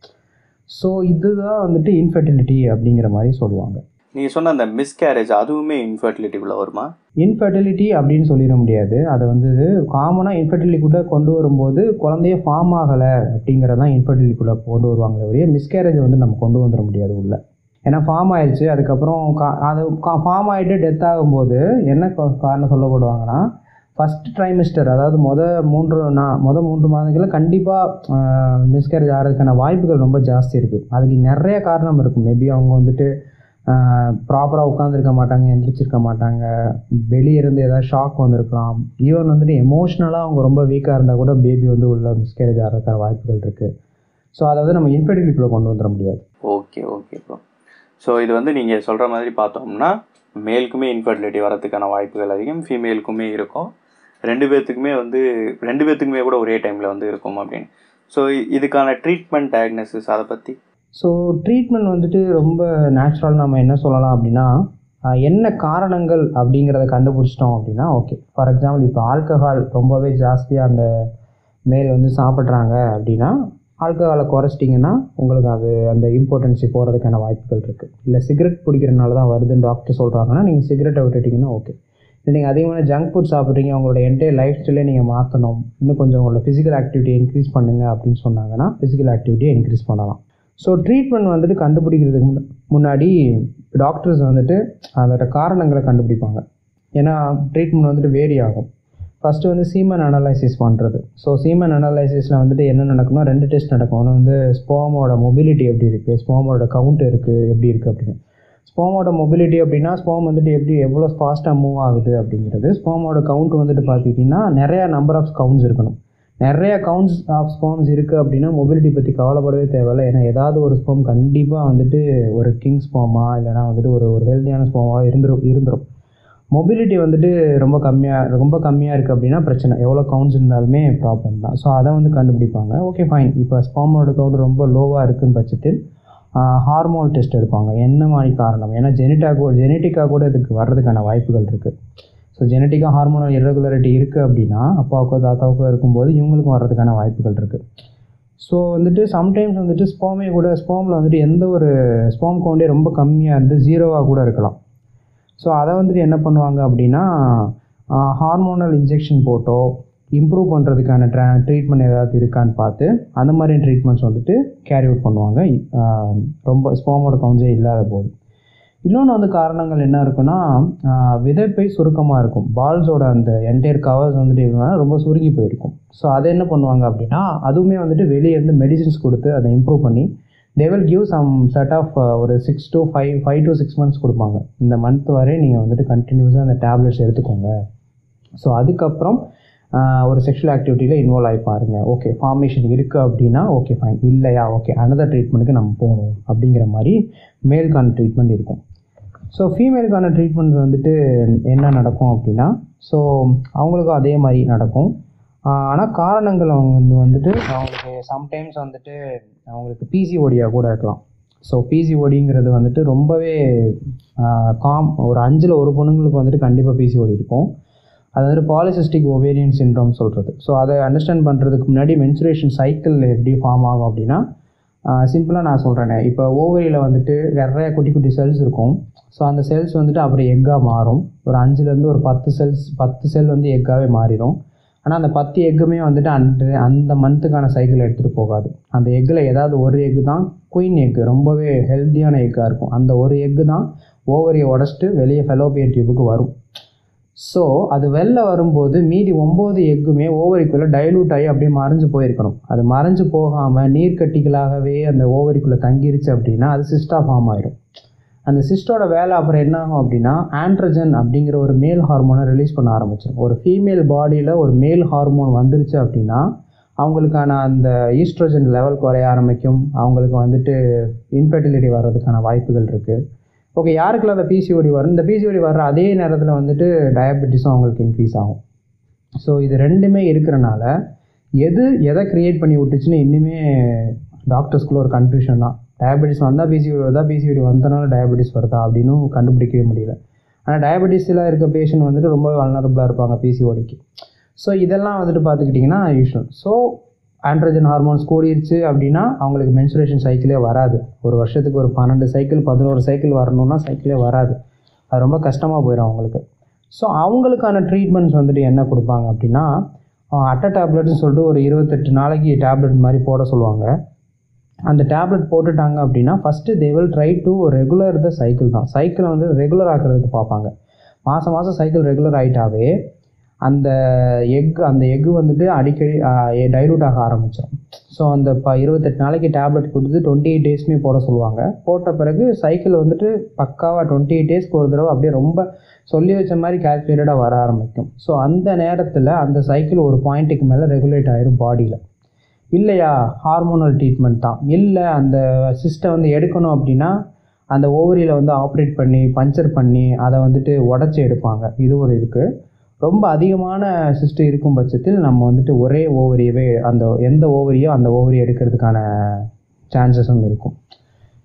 ஸோ இதுதான் வந்துட்டு இன்ஃபெர்டிலிட்டி அப்படிங்கிற மாதிரி சொல்லுவாங்க. நீங்கள் சொன்ன அந்த மிஸ்கேரேஜ் அதுவுமே இன்ஃபர்டிலிட்டிக்குள்ள வருமா? இன்ஃபெர்டிலிட்டி அப்படின்னு சொல்லிட முடியாது. அதை வந்து காமனாக இன்ஃபர்டிலிட்டிக்குள்ளே கொண்டு வரும்போது குழந்தைய ஃபார்ம் ஆகலை அப்படிங்கிறதான் இன்ஃபர்டிலிட்டிக்குள்ளே கொண்டு வருவாங்களே ஒரே மிஸ்கேரேஜ் வந்து நம்ம கொண்டு வந்துட முடியாது உள்ள. ஏன்னா ஃபார்ம் ஆயிடுச்சு அதுக்கப்புறம் கா அது கா ஃபார்ம் ஆகிட்டு டெத் ஆகும்போது என்ன காரணம் சொல்லப்படுவாங்கன்னா ஃபஸ்ட் ட்ரைமிஸ்டர் அதாவது மொதல் மூன்று நான் மொதல் மூன்று மாதங்களில் கண்டிப்பாக மிஸ்கேரேஜ் ஆகிறதுக்கான வாய்ப்புகள் ரொம்ப ஜாஸ்தி இருக்குது அதுக்கு நிறைய காரணம் இருக்கும். மேபி அவங்க வந்துட்டு ப்ராப்பராக உட்காந்துருக்க மாட்டாங்க எந்திரிச்சிருக்க மாட்டாங்க. வெளியே இருந்து ஏதாவது ஷாக் வந்திருக்கலாம். ஈவன் வந்துட்டு எமோஷ்னலாக அவங்க ரொம்ப வீக்காக இருந்தால் கூட பேபி வந்து உள்ள மிஸ்கேரேஜ் ஆகிறதுக்கான வாய்ப்புகள் இருக்குது ஸோ அதை வந்து நம்ம இன்ஃபெர்டிலிட்டிக்குள்ளே கொண்டு வந்துட முடியாது. ஓகே ஓகே ப்ரோ ஸோ இது வந்து நீங்கள் சொல்கிற மாதிரி பார்த்தோம்னா மேலுக்குமே இன்ஃபர்டிலிட்டி வரதுக்கான வாய்ப்புகள் அதிகம் ஃபீமேலுக்குமே இருக்கும். ரெண்டு பேர்த்துக்குமே வந்து ரெண்டு பேர்த்துக்குமே கூட ஒரே டைமில் வந்து இருக்கும் அப்படின்னு. ஸோ இதுக்கான ட்ரீட்மெண்ட் டயக்னோசிஸ் அதை பற்றி ஸோ ட்ரீட்மெண்ட் வந்துட்டு ரொம்ப நேச்சுரல் நம்ம என்ன சொல்லலாம் அப்படின்னா என்ன காரணங்கள் அப்படிங்கிறத கண்டுபிடிச்சிட்டோம் அப்படின்னா ஓகே ஃபார் எக்ஸாம்பிள் இப்போ ஆல்கஹால் ரொம்பவே ஜாஸ்தியாக அந்த மேல் வந்து சாப்பிட்றாங்க அப்படின்னா ஆல்கஹாலை குறைச்சிட்டிங்கன்னா உங்களுக்கு அது அந்த இம்பார்ட்டன்ஸி போகிறதுக்கான வாய்ப்புகள் இருக்குது இல்லை சிகரெட் பிடிக்கிறனால தான் வருதுன்னு டாக்டர் சொல்கிறாங்கன்னா நீங்கள் சிகரெட்டை விட்டுட்டிங்கன்னா ஓகே இல்லை நீங்கள் அதிகமான ஜங்க் ஃபுட் சாப்பிட்றீங்க உங்களோட என்டையர் லைஃப் ஸ்டைலே நீங்கள் மாற்றணும் இன்னும் கொஞ்சம் உங்களோட ஃபிசிக்கல் ஆக்டிவிட்டியை இன்க்ரீஸ் பண்ணுங்க அப்படின்னு சொன்னாங்கன்னா ஃபிசிக்கல் ஆக்டிவிட்டியை இன்க்ரீஸ் பண்ணலாம். ஸோ ட்ரீட்மெண்ட் வந்துட்டு கண்டுபிடிக்கிறதுக்கு முன்னாடி டாக்டர்ஸ் வந்துட்டு அதோட காரணங்களை கண்டுபிடிப்பாங்க. ஏன்னா ட்ரீட்மெண்ட் வந்துட்டு வேரி ஆகும் ஃபஸ்ட்டு வந்து சீமன் அனலைசிஸ் பண்ணுறது ஸோ சீமன் அனலைசிஸில் வந்துட்டு என்ன நடக்கும்னா ரெண்டு டெஸ்ட் நடக்கும். ஒன்று வந்து ஸ்போமோட மொபிலிட்டி எப்படி இருக்குது ஸ்போமோட கவுண்ட் இருக்குது எப்படி இருக்குது அப்படின்னு. ஸ்போமோட மொபிலிட்டி அப்படின்னா ஸ்போம் வந்துட்டு எப்படி எவ்வளோ ஃபாஸ்ட்டாக மூவ் ஆகுது அப்படிங்கிறது. ஸ்போமோட கவுண்ட் வந்துட்டு பார்த்துக்கிட்டிங்கன்னா நிறையா நம்பர் ஆஃப் கவுண்ட்ஸ் இருக்கணும். நிறைய கவுண்ட்ஸ் ஆஃப் ஸ்பாம்ஸ் இருக்குது அப்படின்னா மொபிலிட்டி பற்றி கவலைப்படவே தேவையில்லை. ஏன்னா ஏதாவது ஒரு ஸ்பாம் கண்டிப்பாக வந்துட்டு ஒரு கிங் ஸ்பாமா இல்லைனா வந்துட்டு ஒரு ஒரு ஹெல்த்தியான ஸ்பாமாக இருந்துரும். இருந்துடும் மொபிலிட்டி வந்துட்டு ரொம்ப கம்மியாக ரொம்ப கம்மியாக இருக்குது அப்படின்னா பிரச்சனை. எவ்வளோ கவுண்ட்ஸ் இருந்தாலுமே ப்ராப்ளம் தான். ஸோ அதை வந்து கண்டுபிடிப்பாங்க. ஓகே ஃபைன் இப்போ ஸ்பாமோட கவுண்ட் ரொம்ப லோவாக இருக்குன்னு பட்சத்தில் ஹார்மோன் டெஸ்ட் எடுப்பாங்க. என்ன மாதிரி காரணம்? ஏன்னா ஜெனட்டாக கூட ஜெனட்டிக்காக கூட இதுக்கு வர்றதுக்கான வாய்ப்புகள் இருக்குது ஸோ ஜெனட்டிக்காக ஹார்மோனல் இரெகுலரிட்டி இருக்குது அப்படின்னா அப்பாவுக்கோ தாத்தாவுக்கோ இருக்கும்போது இவங்களுக்கும் வர்றதுக்கான வாய்ப்புகள் இருக்குது ஸோ வந்துட்டு சம்டைம்ஸ் வந்துட்டு ஸ்போமே கூட ஸ்போமில் வந்துட்டு எந்த ஒரு ஸ்போம் கவுண்டே ரொம்ப கம்மியாக இருந்து ஜீரோவாக கூட இருக்கலாம். ஸோ அதை வந்துட்டு என்ன பண்ணுவாங்க அப்படின்னா ஹார்மோனல் இன்ஜெக்ஷன் போட்டோ இம்ப்ரூவ் பண்ணுறதுக்கான ட்ரா ட்ரீட்மெண்ட் ஏதாவது இருக்கான்னு பார்த்து அந்த மாதிரி ட்ரீட்மெண்ட்ஸ் வந்துட்டு கேரி அவுட் பண்ணுவாங்க. ரொம்ப ஸ்போமோட கவுன்ஸே இல்லாத போது. இன்னொன்று வந்து காரணங்கள் என்ன இருக்குன்னா விதைப்பை சுருக்கமாக இருக்கும். பால்ஸோட அந்த என்டையர் கவர்ஸ் வந்துட்டு எப்படின்னா ரொம்ப சுருங்கி போயிருக்கும். ஸோ அதை என்ன பண்ணுவாங்க அப்படின்னா அதுவுமே வந்துட்டு வெளியே இருந்து மெடிசின்ஸ் கொடுத்து அதை இம்ப்ரூவ் பண்ணி they will give some set of ஒரு six to five five to six months கொடுப்பாங்க. இந்த மந்த் வரை நீங்கள் வந்துட்டு கண்டினியூஸாக அந்த டேப்லெட்ஸ் எடுத்துக்கோங்க. ஸோ அதுக்கப்புறம் ஒரு செக்ஷுவல் ஆக்டிவிட்டியில் இன்வால்வ் ஆகி பாருங்கள் ஓகே ஃபார்மேஷன் இருக்குது அப்படின்னா ஓகே ஃபைன் இல்லையா? ஓகே அனதர் ட்ரீட்மெண்ட்டுக்கு நம்ம போகணும் அப்படிங்கிற மாதிரி மேல்கான ட்ரீட்மெண்ட் இருக்கும். ஸோ ஃபீமேலுக்கான ட்ரீட்மெண்ட் வந்துட்டு என்ன நடக்கும் அப்படின்னா ஸோ அவங்களுக்கும் அதே மாதிரி நடக்கும். ஆனால் காரணங்கள் அவங்க வந்து வந்துட்டு அவங்களுக்கு சம்டைம்ஸ் வந்துட்டு அவங்களுக்கு பிசிஓடியாக கூட இருக்கலாம். ஸோ பிசிஓடிங்கிறது வந்துட்டு ரொம்பவே காம் ஒரு அஞ்சில் ஒரு பொண்ணுங்களுக்கு வந்துட்டு கண்டிப்பாக பிசிஓடி இருக்கும். அது வந்துட்டு பாலிசிஸ்டிக் ஒவேரியன் சின்ரோம் சொல்கிறது ஸோ அதை அண்டர்ஸ்டாண்ட் பண்ணுறதுக்கு முன்னாடி மென்சுரேஷன் சைக்கிள் எப்படி ஃபார்ம் ஆகும் அப்படின்னா சிம்பிளாக நான் சொல்கிறேனே இப்போ ஓவரியில் வந்துட்டு நிறைய குட்டி குட்டி செல்ஸ் இருக்கும். ஸோ அந்த செல்ஸ் வந்துட்டு அப்புறம் எக்காக மாறும். ஒரு அஞ்சுலேருந்து ஒரு பத்து செல்ஸ் பத்து செல் வந்து எக்காகவே மாறிடும். ஆனால் அந்த பத்து எக்குமே வந்துட்டு அந்த அந்த மந்த்துக்கான சைக்கிள் எடுத்துகிட்டு போகாது. அந்த எக்கில் ஏதாவது ஒரு எக்கு தான் குயின் எக்கு ரொம்பவே ஹெல்த்தியான எக்காக இருக்கும். அந்த ஒரு எக்கு தான் ஓவரியை உடச்சிட்டு வெளியே ஃபெலோபியன் டியூபுக்கு வரும். ஸோ அது வெளில வரும்போது மீதி ஒம்பது எக்குமே ஓவரிக்குள்ளே டைலூட் ஆகி அப்படியே மறைஞ்சு போயிருக்கணும். அது மறைஞ்சு போகாமல் நீர்க்கட்டிகளாகவே அந்த ஓவரிக்குள்ளே தங்கிருச்சு அப்படின்னா அது சிஸ்டா ஃபார்ம் ஆயிடும் அந்த சிஸ்டோட வேலை அப்புறம் என்ன ஆகும் அப்படின்னா ஆண்ட்ரஜன் அப்படிங்கிற ஒரு மேல் ஹார்மோனை ரிலீஸ் பண்ண ஆரம்பிச்சிடும் ஒரு ஃபீமேல் பாடியில் ஒரு மேல் ஹார்மோன் வந்துருச்சு அப்படின்னா அவங்களுக்கான அந்த ஈஸ்ட்ரோஜன் லெவல் குறைய ஆரம்பிக்கும். அவங்களுக்கு வந்துட்டு இன்ஃபர்டிலிட்டி வர்றதுக்கான வாய்ப்புகள் இருக்குது ஓகே யாருக்கெல்லாம் அந்த பிசிஓடி வரும்? இந்த பிசிஓடி வர்ற அதே நேரத்தில் வந்துட்டு டயபெட்டிஸும் அவங்களுக்கு இன்க்ரீஸ் ஆகும். ஸோ இது ரெண்டுமே இருக்கிறனால எது எதை க்ரியேட் பண்ணி விட்டுச்சுன்னு இன்னுமே டாக்டர்ஸ்குள்ள ஒரு கன்ஃபியூஷன் தான். டயபெட்டிஸ் வந்தால் பிசிஓடி வருதா? பிசிஓடி வந்தனால டயபெட்டிஸ் வருதா? அப்படின்னு கண்டுபிடிக்கவே முடியல. ஆனால் டயபெட்டிஸில் இருக்க பேஷண்ட் வந்துட்டு ரொம்ப வல்னரபுளாக இருப்பாங்க பிசிஓடிக்கு ஸோ இதெல்லாம் வந்துட்டு பார்த்துக்கிட்டிங்கன்னா யூஷுவல் ஸோ ஆண்ட்ரஜன் ஹார்மோன்ஸ் கூடிருச்சு அப்படின்னா அவங்களுக்கு மென்சுரேஷன் சைக்கிளே வராது. ஒரு வருஷத்துக்கு ஒரு பன்னெண்டு சைக்கிள் பதினோரு சைக்கிள் வரணும்னா சைக்கிளே வராது. அது ரொம்ப கஷ்டமாக போயிடும் அவங்களுக்கு. ஸோ அவங்களுக்கான ட்ரீட்மெண்ட்ஸ் வந்துட்டு என்ன கொடுப்பாங்க அப்படின்னா அட்டை டேப்லெட்னு சொல்லிட்டு ஒரு இருபத்தெட்டு நாளைக்கு டேப்லெட் மாதிரி போட சொல்லுவாங்க. அந்த டேப்லெட் போட்டுட்டாங்க அப்படின்னா first they will try to regular the cycle தான். சைக்கிளை வந்து ரெகுலர் ஆக்கிறதுக்கு பார்ப்பாங்க. மாதம் மாதம் சைக்கிள் ரெகுலர் ஆகிட்டாவே அந்த எக் அந்த எக்கு வந்துட்டு அடிக்கடி டைலூட் ஆக ஆரம்பிச்சிடும் ஸோ அந்த இப்போ இருபத்தெட்டு நாளைக்கு டேப்லெட் கொடுத்து டுவெண்ட்டி எயிட் டேஸ்மே போட சொல்லுவாங்க. போட்ட பிறகு சைக்கிள் வந்துட்டு பக்காவாக டுவெண்ட்டி எயிட் டேஸ்க்கு ஒரு தடவை அப்படியே ரொம்ப சொல்லி வச்ச மாதிரி கால்குலேட்டடாக வர ஆரம்பிக்கும். ஸோ அந்த நேரத்தில் அந்த சைக்கிள் ஒரு பாயிண்ட்டுக்கு மேலே ரெகுலேட் ஆகிடும் பாடியில் இல்லையா? ஹார்மோனல் ட்ரீட்மெண்ட் தான். இல்லை அந்த சிஸ்டம் வந்து எடுக்கணும் அப்படின்னா அந்த ஓவரியில் வந்து ஆப்ரேட் பண்ணி பஞ்சர் பண்ணி அதை வந்துட்டு உடச்சி எடுப்பாங்க. இது ஒரு இருக்குது ரொம்ப அதிகமான சிஸ்ட் இருக்கும் பட்சத்தில் நம்ம வந்துட்டு ஒரே ஓவரியவே அந்த எந்த ஓவரியோ அந்த ஓவரி எடுக்கிறதுக்கான சான்சஸும் இருக்கும்.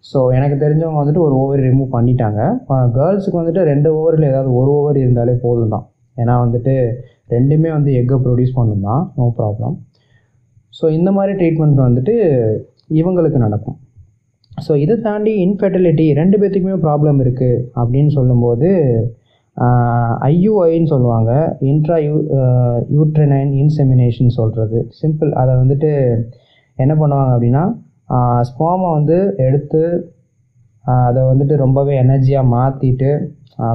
ஸோ எனக்கு தெரிஞ்சவங்க வந்துட்டு ஒரு ஓவர் ரிமூவ் பண்ணிட்டாங்க. கேர்ள்ஸுக்கு வந்துட்டு ரெண்டு ஓவரில் ஏதாவது ஒரு ஓவர் இருந்தாலே போதும் தான் ஏன்னா வந்துட்டு ரெண்டுமே வந்து எக்கை ப்ரொடியூஸ் பண்ணும் தான் நோ ப்ராப்ளம் ஸோ இந்த மாதிரி ட்ரீட்மெண்ட் வந்துட்டு இவங்களுக்கு நடக்கும். ஸோ இதை தாண்டி இன்ஃபெர்டிலிட்டி ரெண்டு பேர்த்துக்குமே ப்ராப்ளம் இருக்குது அப்படின்னு சொல்லும்போது ஐயூஐன்னு சொல்லுவாங்க. இன்ட்ரா யூ யூட்ரனைன் இன்செமினேஷன் சொல்கிறது சிம்பிள் அதை வந்துட்டு என்ன பண்ணுவாங்க அப்படின்னா ஸ்பாமை வந்து எடுத்து அதை வந்துட்டு ரொம்பவே எனர்ஜியாக மாற்றிட்டு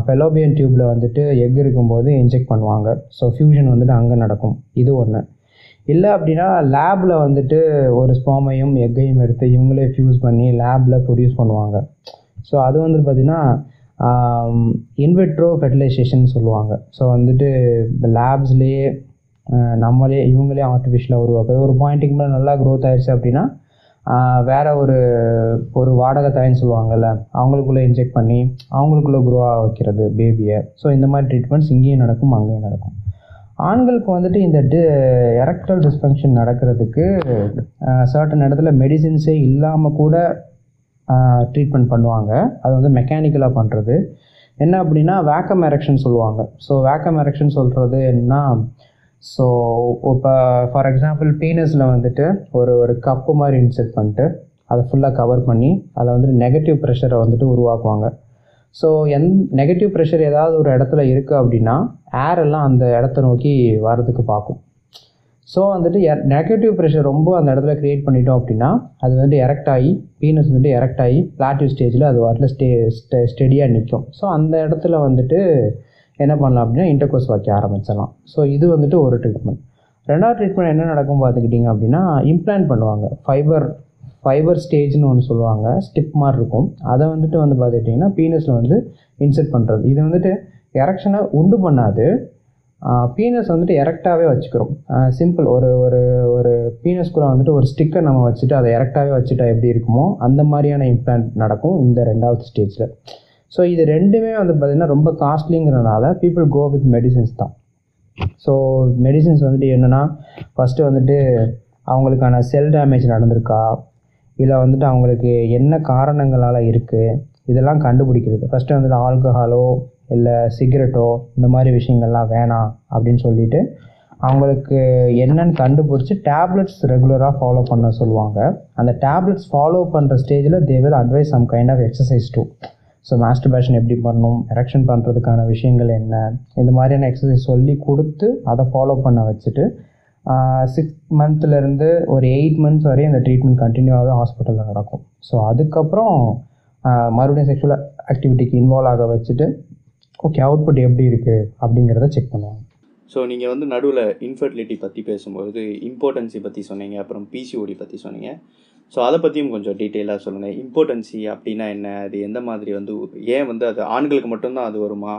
ஃபெலோபியன் டியூப்பில் வந்துட்டு எக் இருக்கும்போது இன்ஜெக்ட் பண்ணுவாங்க. ஸோ ஃப்யூஷன் வந்துட்டு அங்கே நடக்கும். இது ஒன்று இல்லை அப்படின்னா லேபில் வந்துட்டு ஒரு ஸ்பாமையும் எக்கையும் எடுத்து இவங்களே ஃப்யூஸ் பண்ணி லேபில் ப்ரொடியூஸ் பண்ணுவாங்க. ஸோ அது வந்துட்டு பார்த்திங்கன்னா இன்வெட்ரோ ஃபெர்டிலைசேஷன் சொல்லுவாங்க. ஸோ வந்துட்டு இந்த லேப்ஸ்லேயே நம்மளே இவங்களே ஆர்டிஃபிஷியலாக உருவாக்குறது. ஒரு பாயிண்ட்டுக்கு மேலே நல்லா க்ரோத் ஆயிடுச்சு அப்படின்னா வேற ஒரு ஒரு வாடகை தாயின்னு சொல்லுவாங்கல்ல அவங்களுக்குள்ளே இன்ஜெக்ட் பண்ணி அவங்களுக்குள்ளே க்ரோ ஆக வைக்கிறது பேபியை ஸோ இந்த மாதிரி ட்ரீட்மெண்ட்ஸ் இங்கேயும் நடக்கும் அங்கேயும் நடக்கும். ஆண்களுக்கு வந்துட்டு இந்த டி எரக்டல் டிஸ்ஃபங்க்ஷன் நடக்கிறதுக்கு சர்டன் இடத்துல மெடிசின்ஸே இல்லாமல் கூட ட்ரீட்மெண்ட் பண்ணுவாங்க. அது வந்து மெக்கானிக்கலாக பண்ணுறது என்ன அப்படின்னா வேக்கம் எரெக்ஷன் சொல்லுவாங்க. ஸோ வேக்கம் எரெக்ஷன் சொல்கிறது என்ன? ஸோ இப்போ ஃபார் எக்ஸாம்பிள் பீனஸில் வந்துட்டு ஒரு ஒரு கப்பு மாதிரி இன்செர்ட் பண்ணிட்டு அதை ஃபுல்லாக கவர் பண்ணி அதை வந்துட்டு நெகட்டிவ் ப்ரெஷரை வந்துட்டு உருவாக்குவாங்க. ஸோ எந் நெகட்டிவ் ப்ரெஷர் ஏதாவது ஒரு இடத்துல இருக்குது அப்படின்னா ஏர் எல்லாம் அந்த இடத்த நோக்கி வர்றதுக்கு பார்க்கும். ஸோ வந்துட்டு நெகட்டிவ் ப்ரெஷர் ரொம்ப அந்த இடத்துல க்ரியேட் பண்ணிட்டோம் அப்படின்னா அது வந்துட்டு எரெக்ட் ஆகி பீனஸ் வந்துட்டு எரெக்ட் ஆகி பிளாட்டிவ் ஸ்டேஜில் அது வாட்டில் ஸ்டே ஸ்டெ ஸ்டெடியாக நிற்கும் ஸோ அந்த இடத்துல வந்துட்டு என்ன பண்ணலாம் அப்படின்னா இன்டர்கோர்ஸ் வைக்க ஆரம்பிச்சிடலாம். ஸோ இது வந்துட்டு ஒரு ட்ரீட்மெண்ட் ரெண்டாவது ட்ரீட்மெண்ட் என்ன நடக்கும் பார்த்துக்கிட்டிங்க அப்படின்னா இம்ப்ளான்ட் பண்ணுவாங்க. ஃபைபர் ஃபைபர் ஸ்டேஜ்னு ஒன்று சொல்லுவாங்க. ஸ்டிப் மாதிரி இருக்கும். அதை வந்துட்டு வந்து பார்த்துக்கிட்டிங்கன்னா பீனஸில் வந்து இன்செர்ட் பண்ணுறது இது வந்துட்டு எரக்ஷனை உண்டு பண்ணாது. பீனஸ் வந்துட்டு எரெக்டாகவே வச்சுக்கிறோம். சிம்பிள் ஒரு ஒரு ஒரு பீனஸ்குள்ளே வந்துட்டு ஒரு ஸ்டிக்கர் நம்ம வச்சுட்டு அதை எரெக்டாகவே வச்சுட்டா எப்படி இருக்குமோ அந்த மாதிரியான இம்ப்ளான்ட் நடக்கும் இந்த ரெண்டாவது ஸ்டேஜில் ஸோ இது ரெண்டுமே வந்து பார்த்திங்கன்னா ரொம்ப காஸ்ட்லிங்கிறனால பீப்புள் கோ வித் மெடிசின்ஸ் தான். ஸோ மெடிசின்ஸ் வந்துட்டு என்னென்னா ஃபஸ்ட்டு வந்துட்டு அவங்களுக்கான செல் டேமேஜ் நடந்திருக்கா? இல்லை வந்துட்டு அவங்களுக்கு என்ன காரணங்களால் இருக்குது இதெல்லாம் கண்டுபிடிக்கிறது. ஃபஸ்ட்டு வந்துட்டு ஆல்கஹாலோ இல்லை சிகரெட்டோ இந்த மாதிரி விஷயங்கள்லாம் வேணாம் அப்படின்னு சொல்லிட்டு அவங்களுக்கு என்னன்னு கண்டுபிடிச்சி டேப்லெட்ஸ் ரெகுலராக ஃபாலோ பண்ண சொல்லுவாங்க. அந்த டேப்லெட்ஸ் ஃபாலோ பண்ணுற ஸ்டேஜில் they will advise some kind of exercise too so masturbation எப்படி பண்ணணும் எரெக்ஷன் பண்ணுறதுக்கான விஷயங்கள் என்ன இந்த மாதிரியான எக்ஸசைஸ் சொல்லி கொடுத்து அதை ஃபாலோ பண்ண வச்சுட்டு சிக்ஸ் மந்த்லேருந்து ஒரு எயிட் மந்த்ஸ் வரையும் இந்த ட்ரீட்மெண்ட் கண்டினியூவாகவே ஹாஸ்பிட்டலில் நடக்கும். ஸோ அதுக்கப்புறம் மறுபடியும் செக்ஷுவல் ஆக்டிவிட்டிக்கு இன்வால்வ் ஆக வச்சுட்டு ஓகே அவுட்புட் எப்படி இருக்குது அப்படிங்கிறத செக் பண்ணுவாங்க ஸோ நீங்கள் வந்து நடுவில் இன்ஃபர்டிலிட்டி பற்றி பேசும்போது இம்பார்ட்டன்சி பற்றி சொன்னீங்க அப்புறம் பிசிஓடி பற்றி சொன்னீங்க. ஸோ அதை பற்றியும் கொஞ்சம் டீட்டெயிலாக சொல்லுங்கள் இம்பார்ட்டன்சி அப்படின்னா என்ன? அது எந்த மாதிரி வந்து ஏன் வந்து அது ஆண்களுக்கு மட்டும்தான் அது வருமா?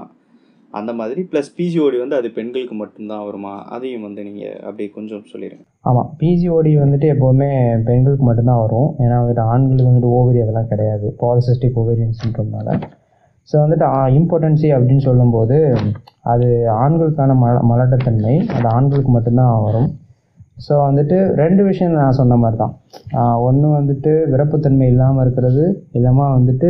அந்த மாதிரி ப்ளஸ் பிசிஓடி வந்து அது பெண்களுக்கு மட்டும்தான் வருமா? அதையும் வந்து நீங்கள் அப்படியே கொஞ்சம் சொல்லிடுங்க. ஆமாம் பிஜிஓடி வந்துட்டு எப்போவுமே பெண்களுக்கு மட்டும்தான் வரும். ஏன்னா வந்துட்டு ஆண்களுக்கு வந்துட்டு ஓவரி அதெல்லாம் கிடையாது. பாலிசிஸ்டிக் ஓவேரியன் சின்ட்ரோம்னால ஸோ வந்துட்டு இம்பார்ட்டன்சி அப்படின்னு சொல்லும்போது அது ஆண்களுக்கான மல மலட்டத்தன்மை அது ஆண்களுக்கு மட்டும்தான் வரும். ஸோ வந்துட்டு ரெண்டு விஷயம் நான் சொன்ன மாதிரி தான் ஒன்று வந்துட்டு விரப்புத்தன்மை இல்லாமல் இருக்கிறது இல்லாமல் வந்துட்டு